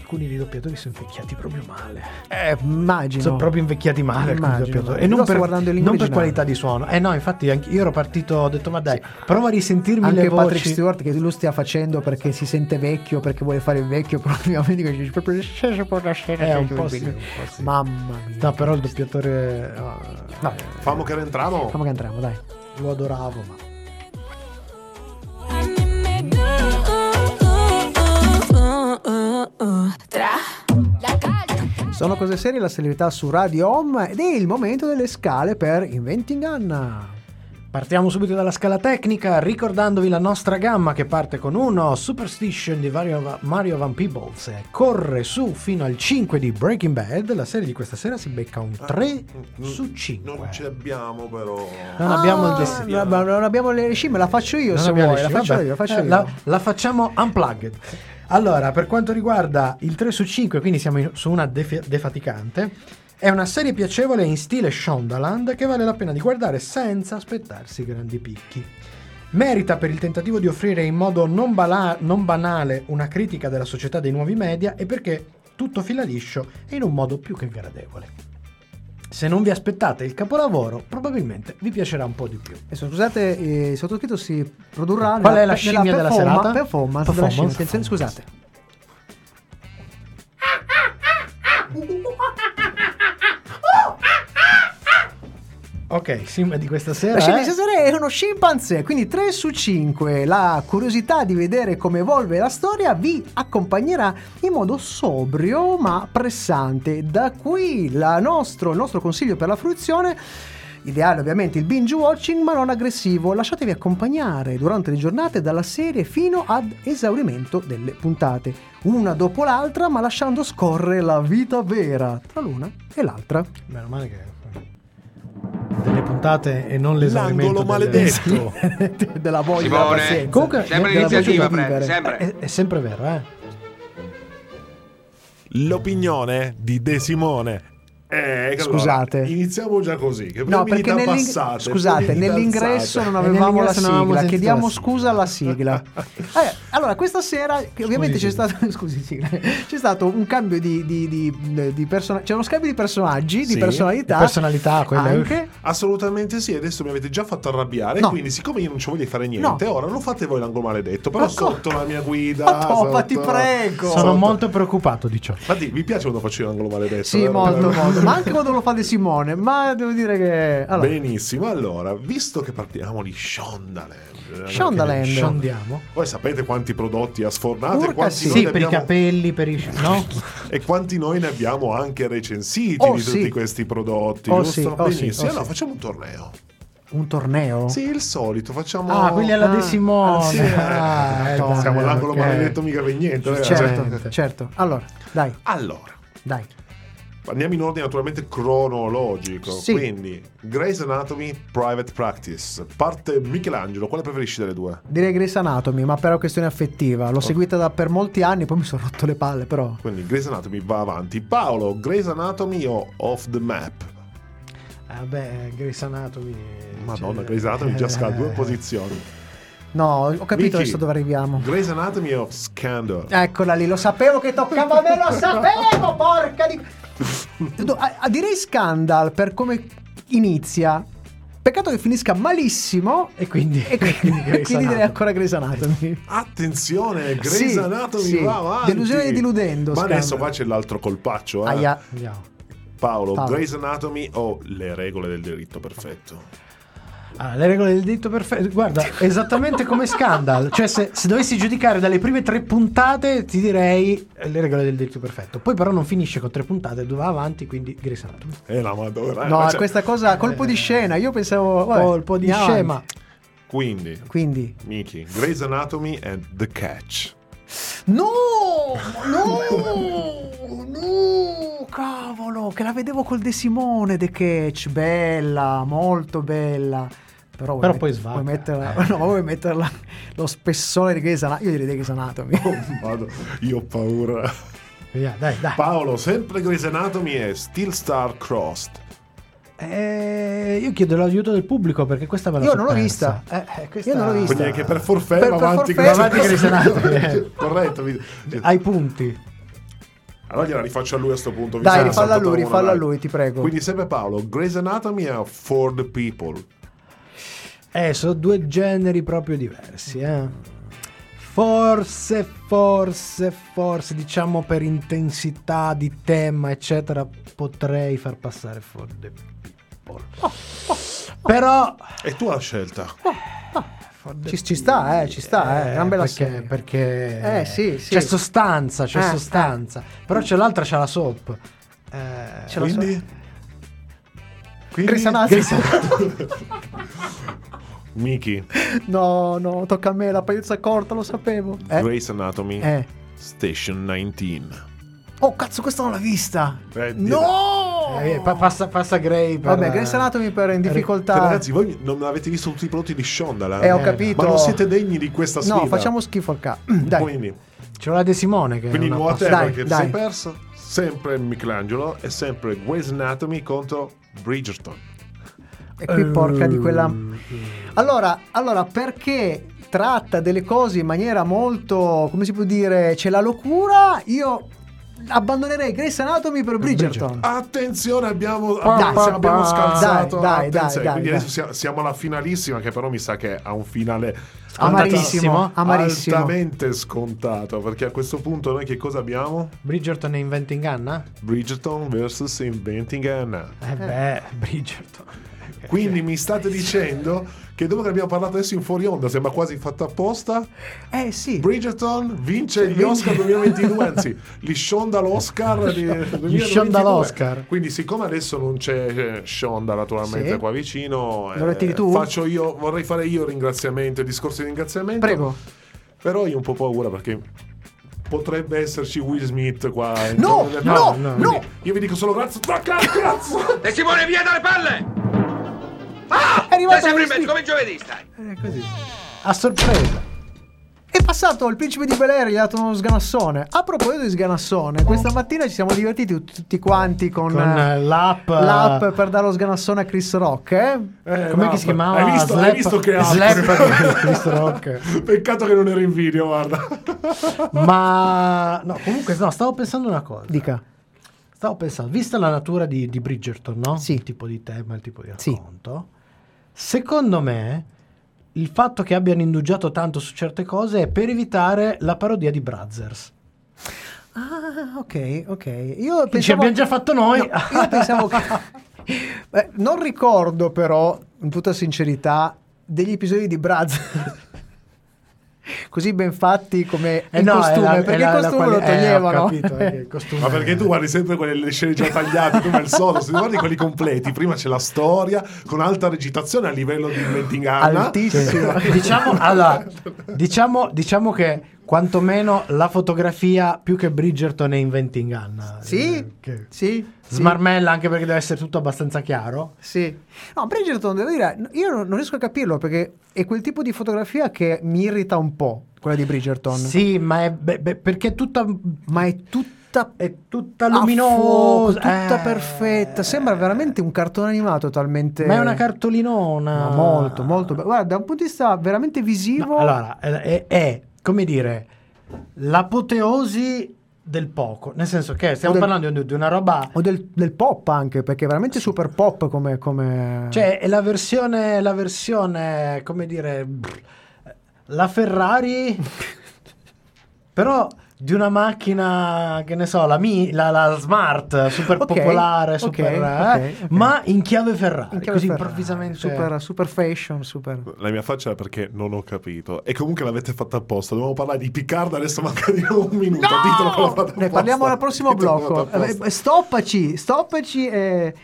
Alcuni dei doppiatori sono invecchiati proprio male. Eh, immagino. Sono proprio invecchiati male alcuni Immagino. E non per, non per qualità di suono. Eh no, infatti anche io ero partito, ho detto ma dai, prova a risentirmi Anche le voci. Patrick Stewart che lui stia facendo perché si sente vecchio, perché vuole fare il vecchio, probabilmente dice proprio stesso per la scena. Eh, un po' sì, un po' sì. Mamma mia. No, però il doppiatore no, Vabbè, Famo che rientriamo. facciamo che entriamo, dai. lo adoravo, ma Sono cose serie, la celebrità su Radio Home ed è il momento delle scale per Inventing Anna. Partiamo subito dalla scala tecnica, ricordandovi la nostra gamma che parte con uno Superstition di Mario, Mario Van Peebles e corre su fino al 5 di Breaking Bad. La serie di questa sera si becca un 3 su 5. Non ce l'abbiamo però. Non abbiamo il Ah, destino. no, non abbiamo le scimmie, la faccio io se vuoi, la faccio io, la faccio io. La, la facciamo unplugged. Allora, per quanto riguarda il 3 su 5, quindi siamo in- su una defi- defaticante. È una serie piacevole in stile Shondaland che vale la pena di guardare senza aspettarsi grandi picchi. Merita per il tentativo di offrire in modo non, bala- non banale una critica della società dei nuovi media e perché tutto fila liscio e in un modo più che gradevole. Se non vi aspettate il capolavoro, probabilmente vi piacerà un po' di più. Adesso, scusate, eh, il sottoscritto si produrrà Qual nella- è la nella scimmia della performa- serata? Performance, della Performance. scimmia. Attenzione, Scusate. Ok, scimmia di questa sera La scimmia di stasera è uno scimpanzé, quindi 3 su 5. La curiosità di vedere come evolve la storia vi accompagnerà in modo sobrio ma pressante. Da qui la nostro, il nostro consiglio per la fruizione. Ideale ovviamente il binge watching ma non aggressivo, lasciatevi accompagnare durante le giornate dalla serie fino ad esaurimento delle puntate, una dopo l'altra ma lasciando scorrere la vita vera tra l'una e l'altra. Meno male che... Delle puntate e non l'esaurimento L'angolo delle- maledetto. della voglia della Simone, pazienza. Comunque, sempre l'iniziativa, sempre. È, è sempre vero, eh. L'opinione di De Simone. Eh, allora, Scusate. iniziamo già così. Che No, perché nell'ing- passate, scusate, nell'ingresso alzate. non avevamo la nell'ingresso avevamo sigla. sentito Chiediamo scusa alla sigla. Eh, allora, questa sera, ovviamente c'è stato, scusi, sigla, c'è stato un cambio di, di, di, di persona- c'è uno scambio di personaggi, Sì, di personalità. di personalità, quelle- Anche. Assolutamente sì, adesso mi avete già fatto arrabbiare, No. quindi siccome io non ci voglio fare niente, No. ora lo fate voi l'angolo maledetto, però Ma co- sotto la mia guida. Ma toppa, ti prego. Sono sotto- molto preoccupato di ciò. Infatti mi piace quando faccio io l'angolo maledetto. Sì, molto, molto. Ma anche quando lo fa De Simone. Ma devo dire che. Allora, Benissimo, allora, visto che parliamo di Shondaland. eh, Shondaland. Scendiamo. Voi sapete quanti prodotti ha sfornato Urca e quanti, sì. noi Sì, per i abbiamo- capelli, per i... No? e quanti noi ne abbiamo anche recensiti Oh, di sì. tutti questi prodotti, Oh, giusto? sì, oh, sì, Benissimo. oh, allora facciamo un torneo. un torneo. Sì, il solito, facciamo Ah, quelli alla Ah, De Simone. sì, Ah, eh, eh, siamo all'angolo ok. maledetto mica per niente. eh. Certo, certo. Allora, dai, Allora, dai. Andiamo in ordine naturalmente cronologico. Sì. Quindi, Grey's Anatomy Private Practice. Parte Michelangelo, quale preferisci delle due? Direi Grace Anatomy, ma per una questione affettiva. L'ho seguita da per molti anni, poi mi sono rotto le palle, però. Quindi Grey's Anatomy va avanti. Paolo, Grey's Anatomy o Off the Map? Vabbè, Grace Anatomy. Madonna, cioè- Grey's Anatomy già scala due Eh, posizioni. No, ho capito Vicky, adesso dove arriviamo. Grey's Anatomy o Scandal? Eccola lì, lo sapevo che toccava a me, lo sapevo, porca di... A- a- direi Scandal per come inizia. Peccato che finisca malissimo. E quindi, E quindi, quindi direi ancora Grey's Anatomy. Attenzione, Grey's Sì, Anatomy sì. va avanti. Delusione diludendo, Ma Scandal. adesso qua c'è l'altro colpaccio. Eh. Aia. Andiamo. Paolo, Paolo. Grey's Anatomy o le regole del diritto perfetto? Ah, le regole del diritto perfetto. Guarda, esattamente come Scandal. Cioè, se, se dovessi giudicare dalle prime tre puntate, ti direi eh, le regole del diritto perfetto. Poi, però, non finisce con tre puntate, dove va avanti, quindi Grey's Anatomy. Eh, la madonna. eh, No, c'è- questa cosa, colpo di scena. Io pensavo. vabbè, Colpo di scema. Quindi, Quindi. Miki, Grey's Anatomy and The Catch. No! No! No! Cavolo! Che la vedevo col De Simone The Catch. Bella, molto bella. Però, vuoi Però met- poi svacca. Vuoi metterla, no, vuoi metterla lo spessore di Grey's Anatomy. Io direi Grey's Anatomy. Vado, io ho paura. Via, dai, dai. Paolo, sempre Grey's Anatomy e Steel Star Crossed. Eh, io chiedo l'aiuto del pubblico perché questa me la Io non l'ho persa. vista. Eh, eh, questa- Io non l'ho vista. Quindi anche per forfè Per- va per avanti forfè, avanti Grey's Anatomy, eh. Corretto. Ai punti. Allora gliela rifaccio a lui a sto punto. Dai, rifalla a lui, rifalla a lui, ti prego. Quindi sempre Paolo, Grey's Anatomy o For the People? Eh, sono due generi proprio diversi, eh. Forse, forse, forse, diciamo per intensità di tema, eccetera, potrei far passare For the People. Però E tu la scelta. The Ci, ci sta, eh, ci sta, eh. È una bella perché, serie. perché Eh, sì, sì. c'è sostanza, c'è Eh, sostanza. Però c'è l'altra, c'è la soap. Eh, Ce la so. Quindi? Quindi? Grey's Anatomy. Miki, No, no, tocca a me, la pagliuzza corta, lo sapevo. Eh? Grey's Anatomy, Eh. Station 19. Oh, cazzo, questa non l'ho vista. Eh, No! Eh, pa- passa, passa Gray per... Vabbè, Grey's Anatomy per in difficoltà. Cioè, ragazzi, voi non avete visto tutti i prodotti di Shonda? Eh, ho Eh, capito. Ma non siete degni di questa sfida. No, facciamo schifo al ca. Dai. Quindi, C'è la De Simone che quindi è una whatever Dai, che ti dai. sei perso, sempre Michelangelo e sempre Grey's Anatomy contro Bridgerton. E qui porca di quella. Allora, allora, perché tratta delle cose in maniera molto, come si può dire, c'è la locura, io abbandonerei Grace Anatomy per Bridgerton. Attenzione, abbiamo, Dai, abbiamo, abbiamo scalzato. dai, dai, dai, quindi dai. adesso siamo, siamo alla finalissima, che però mi sa che ha un finale Amarissimo, amarissimo. altamente scontato. Perché a questo punto noi che cosa abbiamo? Bridgerton e Inventing Anna? Bridgerton vs Inventing Anna. Eh beh, Bridgerton. Quindi mi state dicendo che dopo che abbiamo parlato adesso in fuori onda, sembra quasi fatto apposta. Eh sì. Bridgerton vince gli Oscar 2022, anzi, li Shonda l'Oscar di 2022. Shonda l'Oscar. Quindi, siccome adesso non c'è eh, Shonda naturalmente Sì. qua vicino, eh, faccio io, vorrei fare io il ringraziamento, il discorso di ringraziamento. Prego. Però io ho un po' paura perché potrebbe esserci Will Smith qua. No, no, no. Quindi Io vi dico solo grazie. Ma cazzo! E Simone, via dalle palle! Ah! È arrivato sempre in mezzo, come giovedì stai? Eh, così. A sorpresa. È passato il principe di Bel Air, gli ha dato uno sganassone. A proposito di sganassone, questa mattina ci siamo divertiti tutti quanti con, Con eh, eh, l'app... l'app per dare lo sganassone a Chris Rock. Eh? Eh, Come no, si chiamava? Hai visto, hai visto che Slap app? Chris Rock. Peccato che non ero in video, guarda. Ma no, comunque no, stavo pensando una cosa. Dica. Stavo pensando, vista la natura di, di Bridgerton, no? Sì. Il tipo di tema, il tipo di Sì. Secondo me il fatto che abbiano indugiato tanto su certe cose è per evitare la parodia di Brothers. Ah, ok, ok. Io Che ci pensavo... abbiamo già fatto noi. No, io pensavo che... Beh, non ricordo però, in tutta sincerità, degli episodi di Braz così ben fatti come Eh il no, costume, la- perché il la costume quali- lo eh, toglievano. capito, eh, il costume- Ma perché tu guardi sempre quelle scene già tagliate come al solito? Se guardi quelli completi, prima c'è la storia con alta recitazione a livello di Inventing Anna. Altissimo. diciamo, allora, diciamo, diciamo che quantomeno la fotografia più che Bridgerton è Inventing Anna. Sì, Eh, che sì. Smarmella anche perché deve essere tutto abbastanza chiaro. Sì. No, Bridgerton, devo dire, io non riesco a capirlo perché è quel tipo di fotografia che mi irrita un po', quella di Bridgerton. Sì, ma è beh, beh, perché è tutta, Ma è tutta è tutta a fuoco, luminosa. tutta eh. perfetta. Sembra veramente un cartone animato talmente. Ma è una cartolinona. Ma molto, molto bello. Guarda, da un punto di vista veramente visivo. No, allora, è- è, come dire, l'apoteosi del poco. Nel senso che stiamo del- parlando di, di una roba... O del, del pop anche, perché è veramente super pop come. come... Cioè, è la versione, la versione, come dire, la Ferrari, però di una macchina, che ne so, la, Mi- la, la Smart, super Ok, popolare, super, eh, ok, ok. ma in chiave Ferrari, In chiave così Ferrari, improvvisamente. Super, super fashion, super. La mia faccia è perché non ho capito. E comunque l'avete fatta apposta. Dovevamo parlare di Picard, adesso manca di un minuto. Ditelo fatta apposta. Ne parliamo al prossimo Ditelo blocco. Eh, Stoppaci, stoppaci e.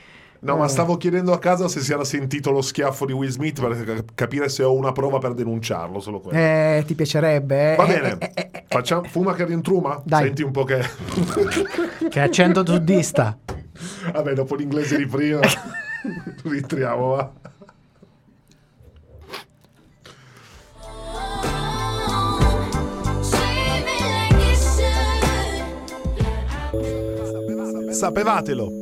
No, ma stavo chiedendo a casa se si era sentito lo schiaffo di Will Smith per cap- capire se ho una prova per denunciarlo. Solo quello. Eh, ti piacerebbe. eh? Va Eh, bene, eh, eh, eh, facciamo fuma che rintruma? Dai. Senti un po' che. Che accento sudista. Vabbè, dopo l'inglese di prima, rientriamo, va. Sapevatelo.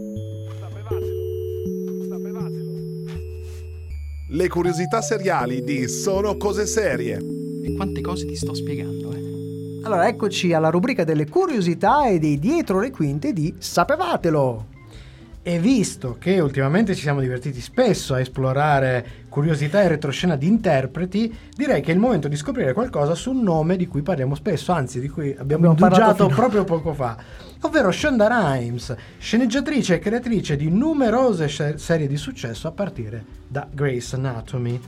Le curiosità seriali di Sono cose serie. E quante cose ti sto spiegando, eh? Allora, eccoci alla rubrica delle curiosità e dei dietro le quinte di Sapevatelo. E visto che ultimamente ci siamo divertiti spesso a esplorare curiosità e retroscena di interpreti, direi che è il momento di scoprire qualcosa su un nome di cui parliamo spesso, anzi di cui abbiamo, parlato proprio poco fa, ovvero Shonda Rhimes, sceneggiatrice e creatrice di numerose serie di successo a partire da Grey's Anatomy.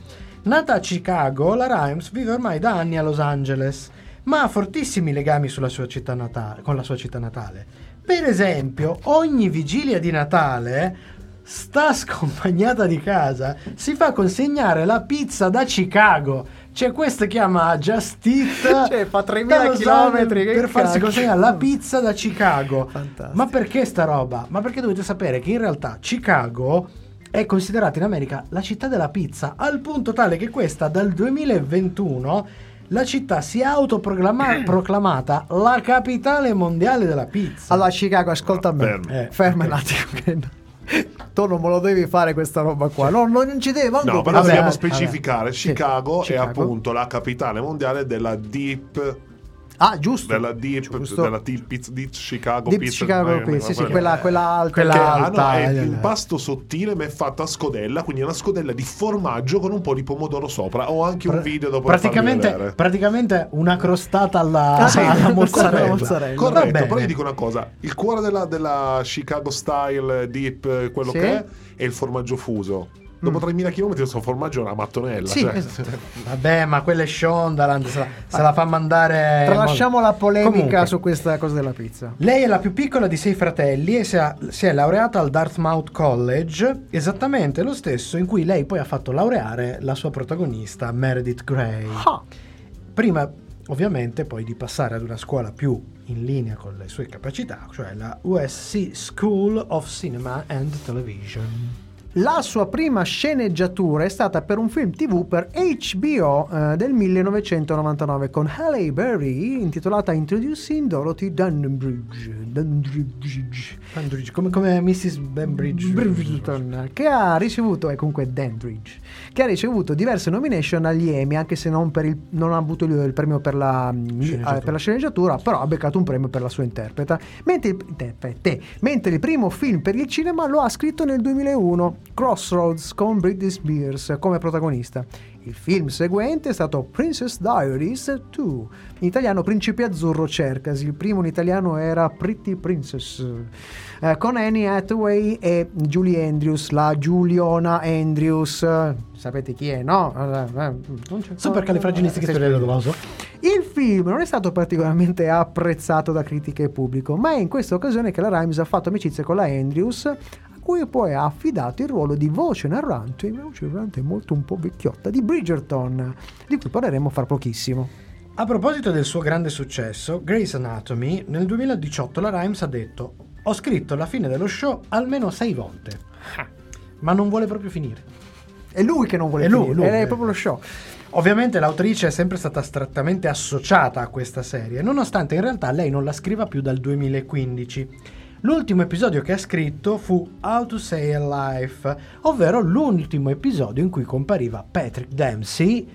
Nata a Chicago, la Rhimes vive ormai da anni a Los Angeles, ma ha fortissimi legami sulla sua città natale- con la sua città natale. Per esempio, ogni vigilia di Natale sta scompagnata di casa si fa consegnare la pizza da Chicago. Cioè, questo chiama Just Eat Cioè, fa 3.000 da Los chilometri, Angeles che per farsi cacchio. consegnare la pizza da Chicago. Fantastico. Ma perché sta roba? Ma perché dovete sapere che in realtà Chicago è considerata in America la città della pizza, al punto tale che questa dal 2021 la città si è autoproclamata la capitale mondiale della pizza. Allora, Chicago, ascolta me. Fermo. Eh, Ferma un attimo. Tu non me lo devi fare questa roba qua. No, no, non ci devi. No, però dobbiamo vabbè. specificare. Sì, Chicago, Chicago. è appunto la capitale mondiale della Deep. Ah, giusto. Della Deep, Giusto. della Deep Pizza di Chicago Deep Pizza. Chicago eh, Pizza, sì, sì, quella- quella, quella alta. Quella Che alta, hanno- è eh, l'impasto sottile ma è fatta a scodella, quindi è una scodella di formaggio con un po' di pomodoro sopra. Ho anche un Pra- video dopo praticamente, praticamente una crostata alla, Ah, sì, alla mozzarella. mozzarella. Corretto, però io dico una cosa: il cuore della, della Chicago Style Deep, eh, quello Sì. che è, è il formaggio fuso. Dopo 3000 km questo formaggio è una mattonella. Sì, cioè- esatto. Vabbè, ma quella è Shondaland, se la, se la fa mandare... Tralasciamo la polemica Comunque, su questa cosa della pizza. Lei è la più piccola di sei fratelli e si, è- si è laureata al Dartmouth College, esattamente lo stesso in cui lei poi ha fatto laureare la sua protagonista Meredith Grey. Ah, Prima, ovviamente, poi di passare ad una scuola più in linea con le sue capacità, cioè la USC School of Cinema and Television. La sua prima sceneggiatura è stata per un film TV per HBO eh, del 1999 con Halle Berry intitolata Introducing Dorothy Dunbridge. Dunbridge. Dandridge, come, come Mrs. Benbridge. Bridgerton, che ha ricevuto, è comunque Dandridge, che ha ricevuto diverse nomination agli Emmy, anche se non, per il- non ha avuto il, premio per la, Sceneggiatura. eh, per la sceneggiatura, però ha beccato un premio per la sua interpreta. Mentre il, interprete, mentre il primo film per il cinema lo ha scritto nel 2001, Crossroads con Britney Spears come protagonista. Il film seguente è stato Princess Diaries 2, in italiano Principe Azzurro Cercasi, il primo in italiano era Pretty Princess, eh, con Annie Hathaway e Julie Andrews, la Giuliona Andrews, sapete chi è, no? Eh, non c'è- Super califragilistico Eh, spirituoso. il film non è stato particolarmente apprezzato da critica e pubblico, ma è in questa occasione che la Rimes ha fatto amicizia con la Andrews, cui poi ha affidato il ruolo di voce narrante, una voce narrante molto un po' vecchiotta, di Bridgerton, di cui parleremo fra pochissimo. A proposito del suo grande successo, Grey's Anatomy, nel 2018 la Rimes ha detto ho scritto la fine dello show almeno sei volte, ma non vuole proprio finire. È lui che non vuole È lui, finire, lui, è proprio lo show. Ovviamente l'autrice è sempre stata strettamente associata a questa serie, nonostante in realtà lei non la scriva più dal 2015. L'ultimo episodio che ha scritto fu How to Say a Life, ovvero l'ultimo episodio in cui compariva Patrick Dempsey,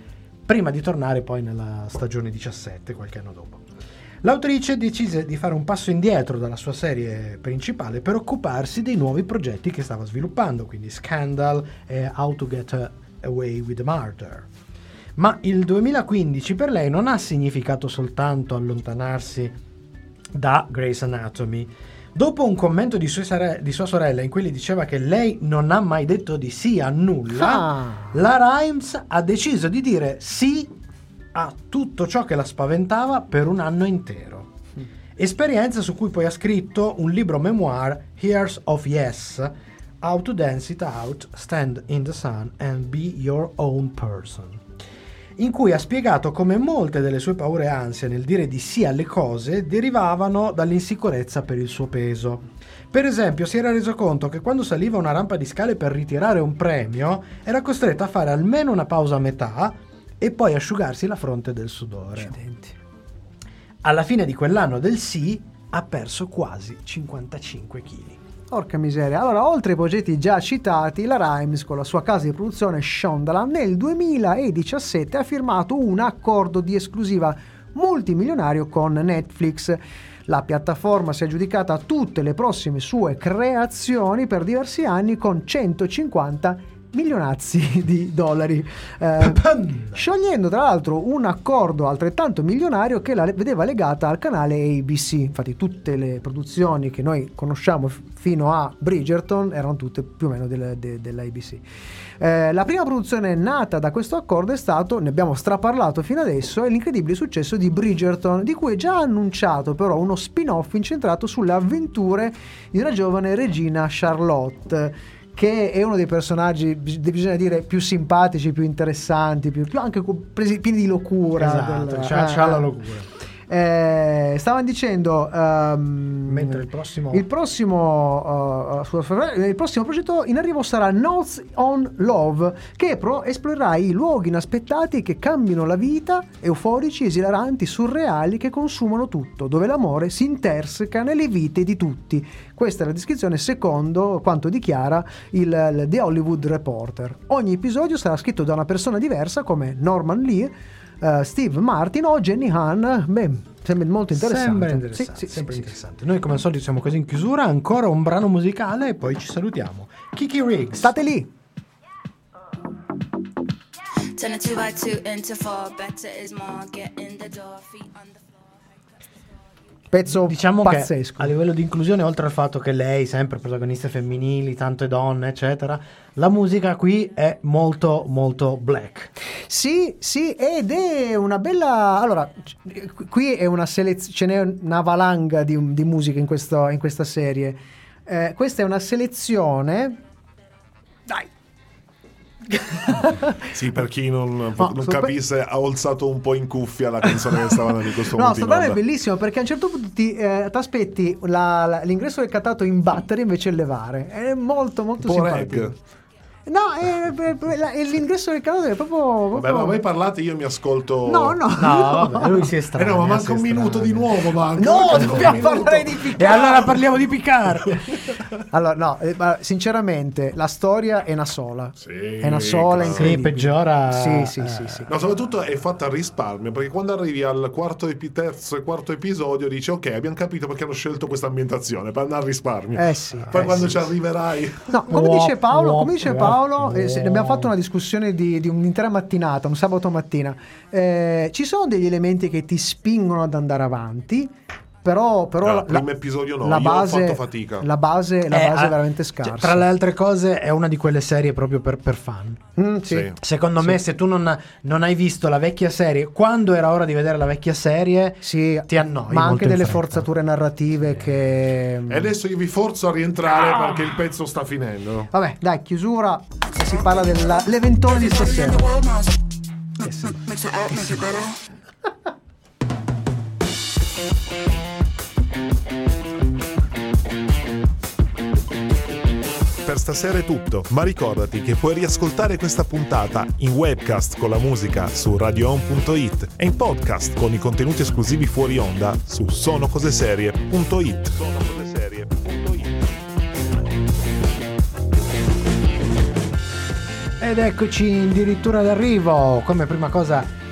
prima di tornare poi nella stagione 17, qualche anno dopo. L'autrice decise di fare un passo indietro dalla sua serie principale per occuparsi dei nuovi progetti che stava sviluppando, quindi Scandal e How to Get Away with Murder. Ma il 2015 per lei non ha significato soltanto allontanarsi da Grey's Anatomy. Dopo un commento di sua, sare- di sua sorella in cui le diceva che lei non ha mai detto di sì a nulla, Ah. la Rimes ha deciso di dire sì a tutto ciò che la spaventava per un anno intero. Esperienza su cui poi ha scritto un libro memoir, Years of Yes, How to Dance It Out, Stand in the Sun and Be Your Own Person, in cui ha spiegato come molte delle sue paure e ansie nel dire di sì alle cose derivavano dall'insicurezza per il suo peso. Per esempio, si era reso conto che quando saliva una rampa di scale per ritirare un premio, era costretta a fare almeno una pausa a metà e poi asciugarsi la fronte del sudore. Alla fine di quell'anno del sì ha perso quasi 55 kg. Porca miseria. Allora, oltre ai progetti già citati, la Rimes con la sua casa di produzione Shondaland nel 2017 ha firmato un accordo di esclusiva multimilionario con Netflix. La piattaforma si è aggiudicata tutte le prossime sue creazioni per diversi anni con 150 milionazzi di dollari, eh, sciogliendo tra l'altro un accordo altrettanto milionario che la vedeva legata al canale ABC. Infatti tutte le produzioni che noi conosciamo f- fino a Bridgerton erano tutte più o meno del- de- dell'ABC. Eh, la prima produzione nata da questo accordo è stato, ne abbiamo straparlato fino adesso, è l'incredibile successo di Bridgerton, di cui è già annunciato però uno spin-off incentrato sulle avventure di una giovane regina Charlotte che è uno dei personaggi, bis- bisogna dire, più simpatici, più interessanti, più, più anche pieni di locura. Esatto, del- c'ha, eh, c'ha la eh. locura. Eh, stavano dicendo ehm, Mentre il prossimo- il prossimo, uh, il prossimo progetto in arrivo sarà Notes on Love che pro- esplorerà i luoghi inaspettati che cambiano la vita euforici, esilaranti, surreali che consumano tutto dove l'amore si interseca nelle vite di tutti. Questa è la descrizione secondo quanto dichiara il, il The Hollywood Reporter. Ogni episodio sarà scritto da una persona diversa come Norman Lee eh, Steve Martin o Jenny Han. Beh, sembra molto interessante. Sembra interessante, Sì, sì, sempre sì, sì. interessante. Noi come al solito siamo così in chiusura, ancora un brano musicale e poi ci salutiamo. Kiki Riggs. State lì. Turn a two by two into four. Better is more. Get in the door. Feet on the floor. Pezzo Diciamo pazzesco. che a livello di inclusione, oltre al fatto che lei, sempre protagoniste femminili, tante donne, eccetera, la musica qui è molto, molto black. Sì, sì, ed è una bella. Allora, qui è una selezione. Ce n'è una valanga di, di musica in, questo- in questa serie. Eh, questa è una selezione. Dai. Sì, per chi non, non sto pe- capisse, ha alzato un po' in cuffia la canzone che stava andando in questo No, brano è bellissimo perché a un certo punto ti aspetti l'ingresso del cantato in battery invece il levare. È molto, molto po' simpatico. reg. No, è, è- è- è l'ingresso del cantato è proprio. Vabbè, proprio- ma voi parlate, io mi ascolto. No, no, No, vabbè, lui si Eh estranea. no, ma manca un minuto di nuovo. Manca, No, manca dobbiamo parlare di Picard. E allora parliamo di Picard. Allora, no, eh, ma sinceramente, la storia è una sola. Sì, è una sola. Sì, peggiora, Sì, sì, eh, sì, sì. No, soprattutto è fatta a risparmio perché quando arrivi al quarto epi- terzo e quarto episodio dici ok abbiamo capito perché hanno scelto questa ambientazione per andare a risparmio Eh sì, poi eh quando sì, ci arriverai No, come dice Paolo, come dice wop, Paolo eh, se- abbiamo fatto una discussione di, di un'intera mattinata, un sabato mattina. Eh, ci sono degli elementi che ti spingono ad andare avanti, però, però Ah, la, primo episodio no, la io ho base, fatto fatica. La base, la Eh, base ah, è veramente cioè, scarsa. tra le altre cose, è una di quelle serie proprio per, per fan. Mm, sì. Sì. Secondo me, se tu non, non hai visto la vecchia serie, quando era ora di vedere la vecchia serie, Sì, ti annoi. ma anche delle fretta. forzature narrative che... e adesso io vi forzo a rientrare perché il pezzo sta finendo Vabbè, dai, chiusura. Si parla dell'eventone di stasera. Per stasera è tutto, ma ricordati che puoi riascoltare questa puntata in webcast con la musica su radioon.it e in podcast con i contenuti esclusivi fuori onda su sonocoseserie.it. Ed eccoci addirittura d'arrivo. Come prima cosa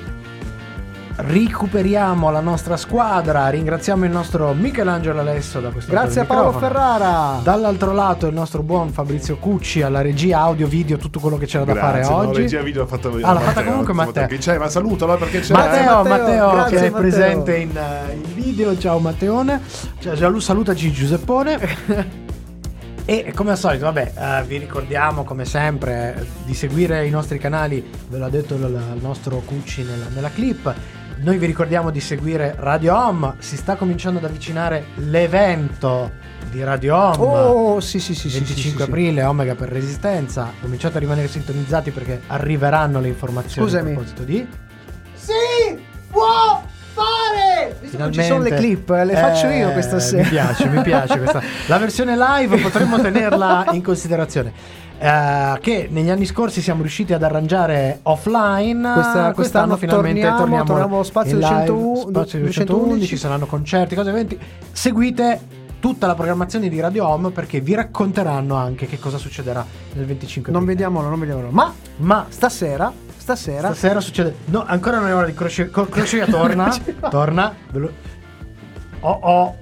recuperiamo la nostra squadra. Ringraziamo il nostro Michelangelo Alesso da questo Grazie a Paolo microfono. Ferrara. Dall'altro lato il nostro buon Fabrizio Cucci alla regia audio, video, tutto quello che c'era da fare Grazie, no, oggi. regia video l'ha fatta Ah, l'ha fatta comunque Matteo. Che c'è, ma salutalo perché c'è. Matteo, Matteo, Matteo, grazie, che è Matteo. presente in, eh, in video. Ciao Matteone. Ciao, ciao, salutaci Giuseppone. E come al solito, vabbè, eh, vi ricordiamo come sempre eh, di seguire i nostri canali, ve l'ha detto il, il nostro Cucci nella, nella clip. Noi vi ricordiamo di seguire Radio Home, si sta cominciando ad avvicinare l'evento di Radio Home. Oh, sì, sì, sì, sì, 25 sì, sì, sì. aprile, Omega per Resistenza. Cominciate a rimanere sintonizzati perché arriveranno le informazioni Scusami. a proposito di. Si può fare! Visto non ci sono le clip, eh, le faccio io questa sera. Mi piace, mi piace questa. La versione live potremmo tenerla in considerazione. Eh, che negli anni scorsi siamo riusciti ad arrangiare offline. Questa- quest'anno quest'anno finalmente torniamo, torniamo, torniamo allo spazio live, 201, spazio 211. 211, saranno concerti, cose eventi. Seguite tutta la programmazione di Radio Home perché vi racconteranno anche che cosa succederà nel 25 Non vediamolo, non vediamolo. Ma Ma stasera, stasera, Stasera succede. No, ancora non è ora di crocevia. Crocevia torna. torna. Oh oh.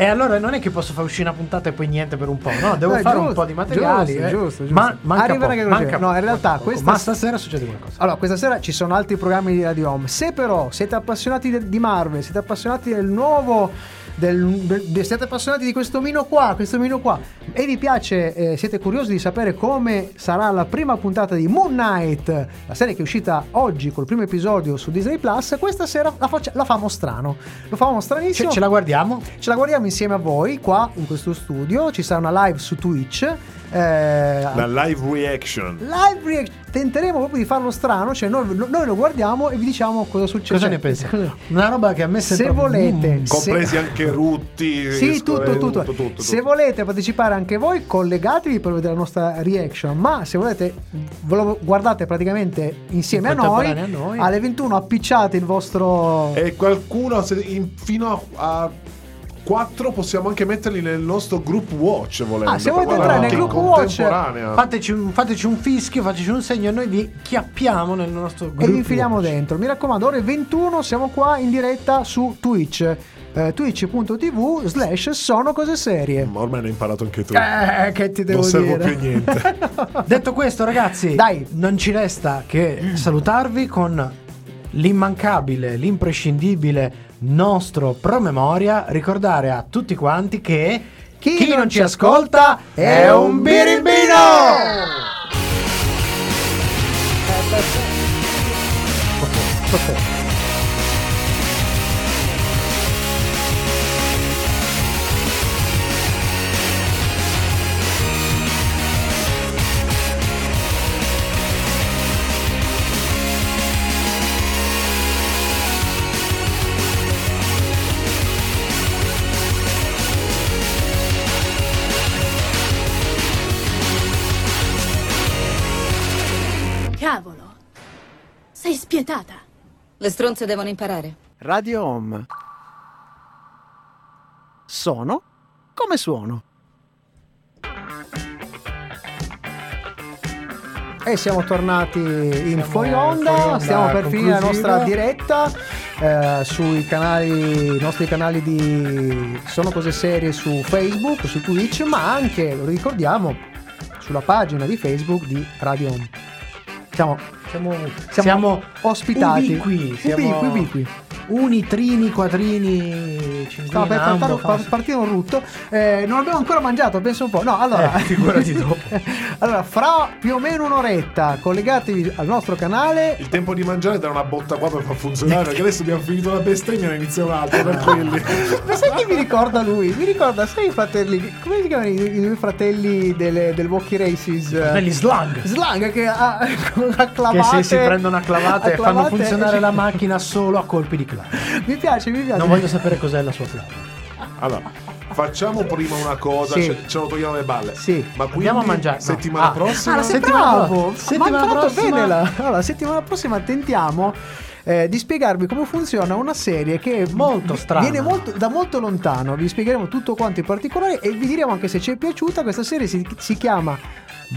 E allora non è che posso far uscire una puntata e poi niente per un po'. No, devo Dai, fare un giusto, po' di materiali. giusto, eh. giusto, giusto. Ma manca Arriverà poco, manca No, in poco, realtà poco. questa- Ma stasera succede qualcosa. Allora, questa sera ci sono altri programmi di Radio Home. Se però siete appassionati di Marvel, siete appassionati del nuovo del, del- siete appassionati di questo mino qua, questo mino qua, e vi piace, eh, siete curiosi di sapere come sarà la prima puntata di Moon Knight, la serie che è uscita oggi col primo episodio su Disney Plus, questa sera la, faccia- la famo strano. Lo famo stranissimo. Ce, ce la guardiamo? Ce la guardiamo insieme a voi qua in questo studio. Ci sarà una live su Twitch. Eh, La live reaction. live react- tenteremo proprio di farlo strano, cioè noi, noi lo guardiamo e vi diciamo cosa succede. Cosa ne pensi? Una roba che a me Se sembra volete, se- Compresi anche Rutti. sì, tutto, tutto, tutto, Se tutto. volete partecipare anche voi, collegatevi per vedere la nostra reaction. Ma se volete, ve lo guardate praticamente insieme a noi, a noi. alle 21 appicciate il vostro. E qualcuno, se- in- fino a, a 4 possiamo anche metterli nel nostro group watch volendo. Ah, se volete entrare nel group watch, contemporanea. Fateci un, fateci un fischio, fateci un segno e noi vi chiappiamo nel nostro gruppo. e vi infiliamo dentro. Mi raccomando, ore 21 siamo qua in diretta su Twitch. eh, twitch.tv slash sono cose serie. Ma ormai ne hai imparato anche tu. Eh, che ti devo non servo dire. più a niente. Detto questo, ragazzi, Dai. non ci resta che salutarvi con l'immancabile, l'imprescindibile nostro promemoria. Ricordare a tutti quanti che chi, non ci ascolta è un birimbino! Cavolo! Le stronze devono imparare. Radio Home. Sono come suono. E siamo tornati in fuori onda, fuori onda stiamo per finire la nostra diretta eh, sui canali, i nostri canali di Sono Cose Serie su Facebook, su Twitch, ma anche, lo ricordiamo, sulla pagina di Facebook di Radio Home. Siamo, Siamo, siamo siamo ospitati. ubiqui, siamo Ubiqui, ubiqui. Uni, trini, quattrini, cinquini Stava per ambo, par- partire un rutto. Eh, non abbiamo ancora mangiato, penso un po'. No, allora. Eh, figurati dopo. allora, fra più o meno un'oretta, collegatevi al nostro canale. Il tempo di mangiare dà una botta qua per far funzionare. Perché adesso abbiamo finito la bestemmia e ne inizia un altro. Tranquilli. Ma sai chi mi ricorda lui? Mi ricorda, sai i fratelli. Come si chiamano i, i due fratelli delle, del Walkie Races? Fratelli Slug. Slang che ha, con la Che clavate. se si prendono a clavate a e fanno clavate- funzionare la macchina solo a colpi di clave. Mi piace, mi piace. Non voglio sapere cos'è la sua clave. Allora, facciamo prima una cosa. Sì. Ce, ce lo togliamo le balle. Sì. Ma quindi, Andiamo a mangiare. No. settimana Ah. prossima. Ah, Settimana bravo! Ma settimana fatto prossima- bene la... Allora, settimana prossima tentiamo eh, di spiegarvi come funziona una serie che Molto strana. viene molto- da molto lontano. Vi spiegheremo tutto quanto in particolare e vi diremo anche se ci è piaciuta. Questa serie si, si chiama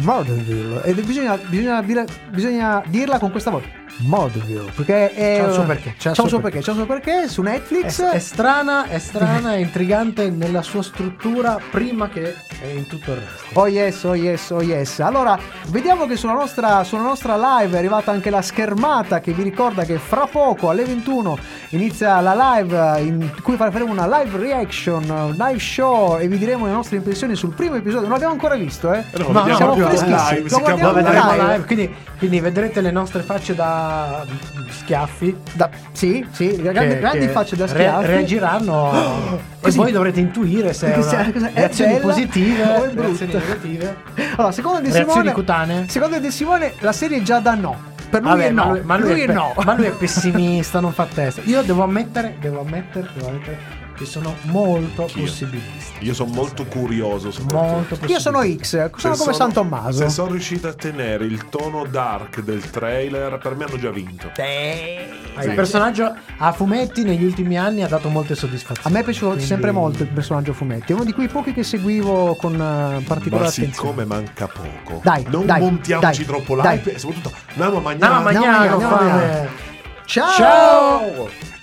Murderville ed bisogna, bisogna, dire- bisogna dirla con questa voce. Murderville perché è C'ha un suo perché, c'ha il suo un suo perché c'ha un suo perché su Netflix È, è strana, è strana, è intrigante nella sua struttura prima che in tutto il resto. Oh yes, oh yes, oh yes. Allora, vediamo che sulla nostra, sulla nostra live è arrivata anche la schermata che vi ricorda che fra poco alle 21 inizia la live in cui faremo una live reaction, un live show e vi diremo le nostre impressioni sul primo episodio. Non l'abbiamo ancora visto, eh? No, No, vediamo siamo freschissimi. live, Lo guardiamo live. live, quindi, quindi vedrete le nostre facce da schiaffi. Da- sì, sì, grandi, che- grandi che facce da re- schiaffi. reagiranno e Così. voi dovrete intuire se è Così, una cosa- è reazioni bella positive o reazioni negative. Allora, secondo De Simone, cutanee? secondo De Simone la serie è già da no. Per lui Vabbè, è no. ma lui, ma lui lui è, è pe- no. ma lui è pessimista, non fa testa. Io devo ammettere, devo ammettere, devo ammettere che sono molto possibilista. Io sono molto curioso. Molto. Io sono X, sono Se come San Tommaso. Se sono riuscito a tenere il tono dark del trailer, per me hanno già vinto. Ah, Il personaggio a fumetti negli ultimi anni ha dato molte A soddisfazioni. me è piaciuto Quindi- sempre molto il personaggio fumetti, è uno di quei pochi che seguivo con eh, particolare Ma attenzione. siccome manca poco, Dai, non dai, montiamoci dai, troppo dai. l'hype soprattutto andiamo a Andiamo a mangiare. mangiare, andiamo a fame. mangiare. Ciao! Ciao!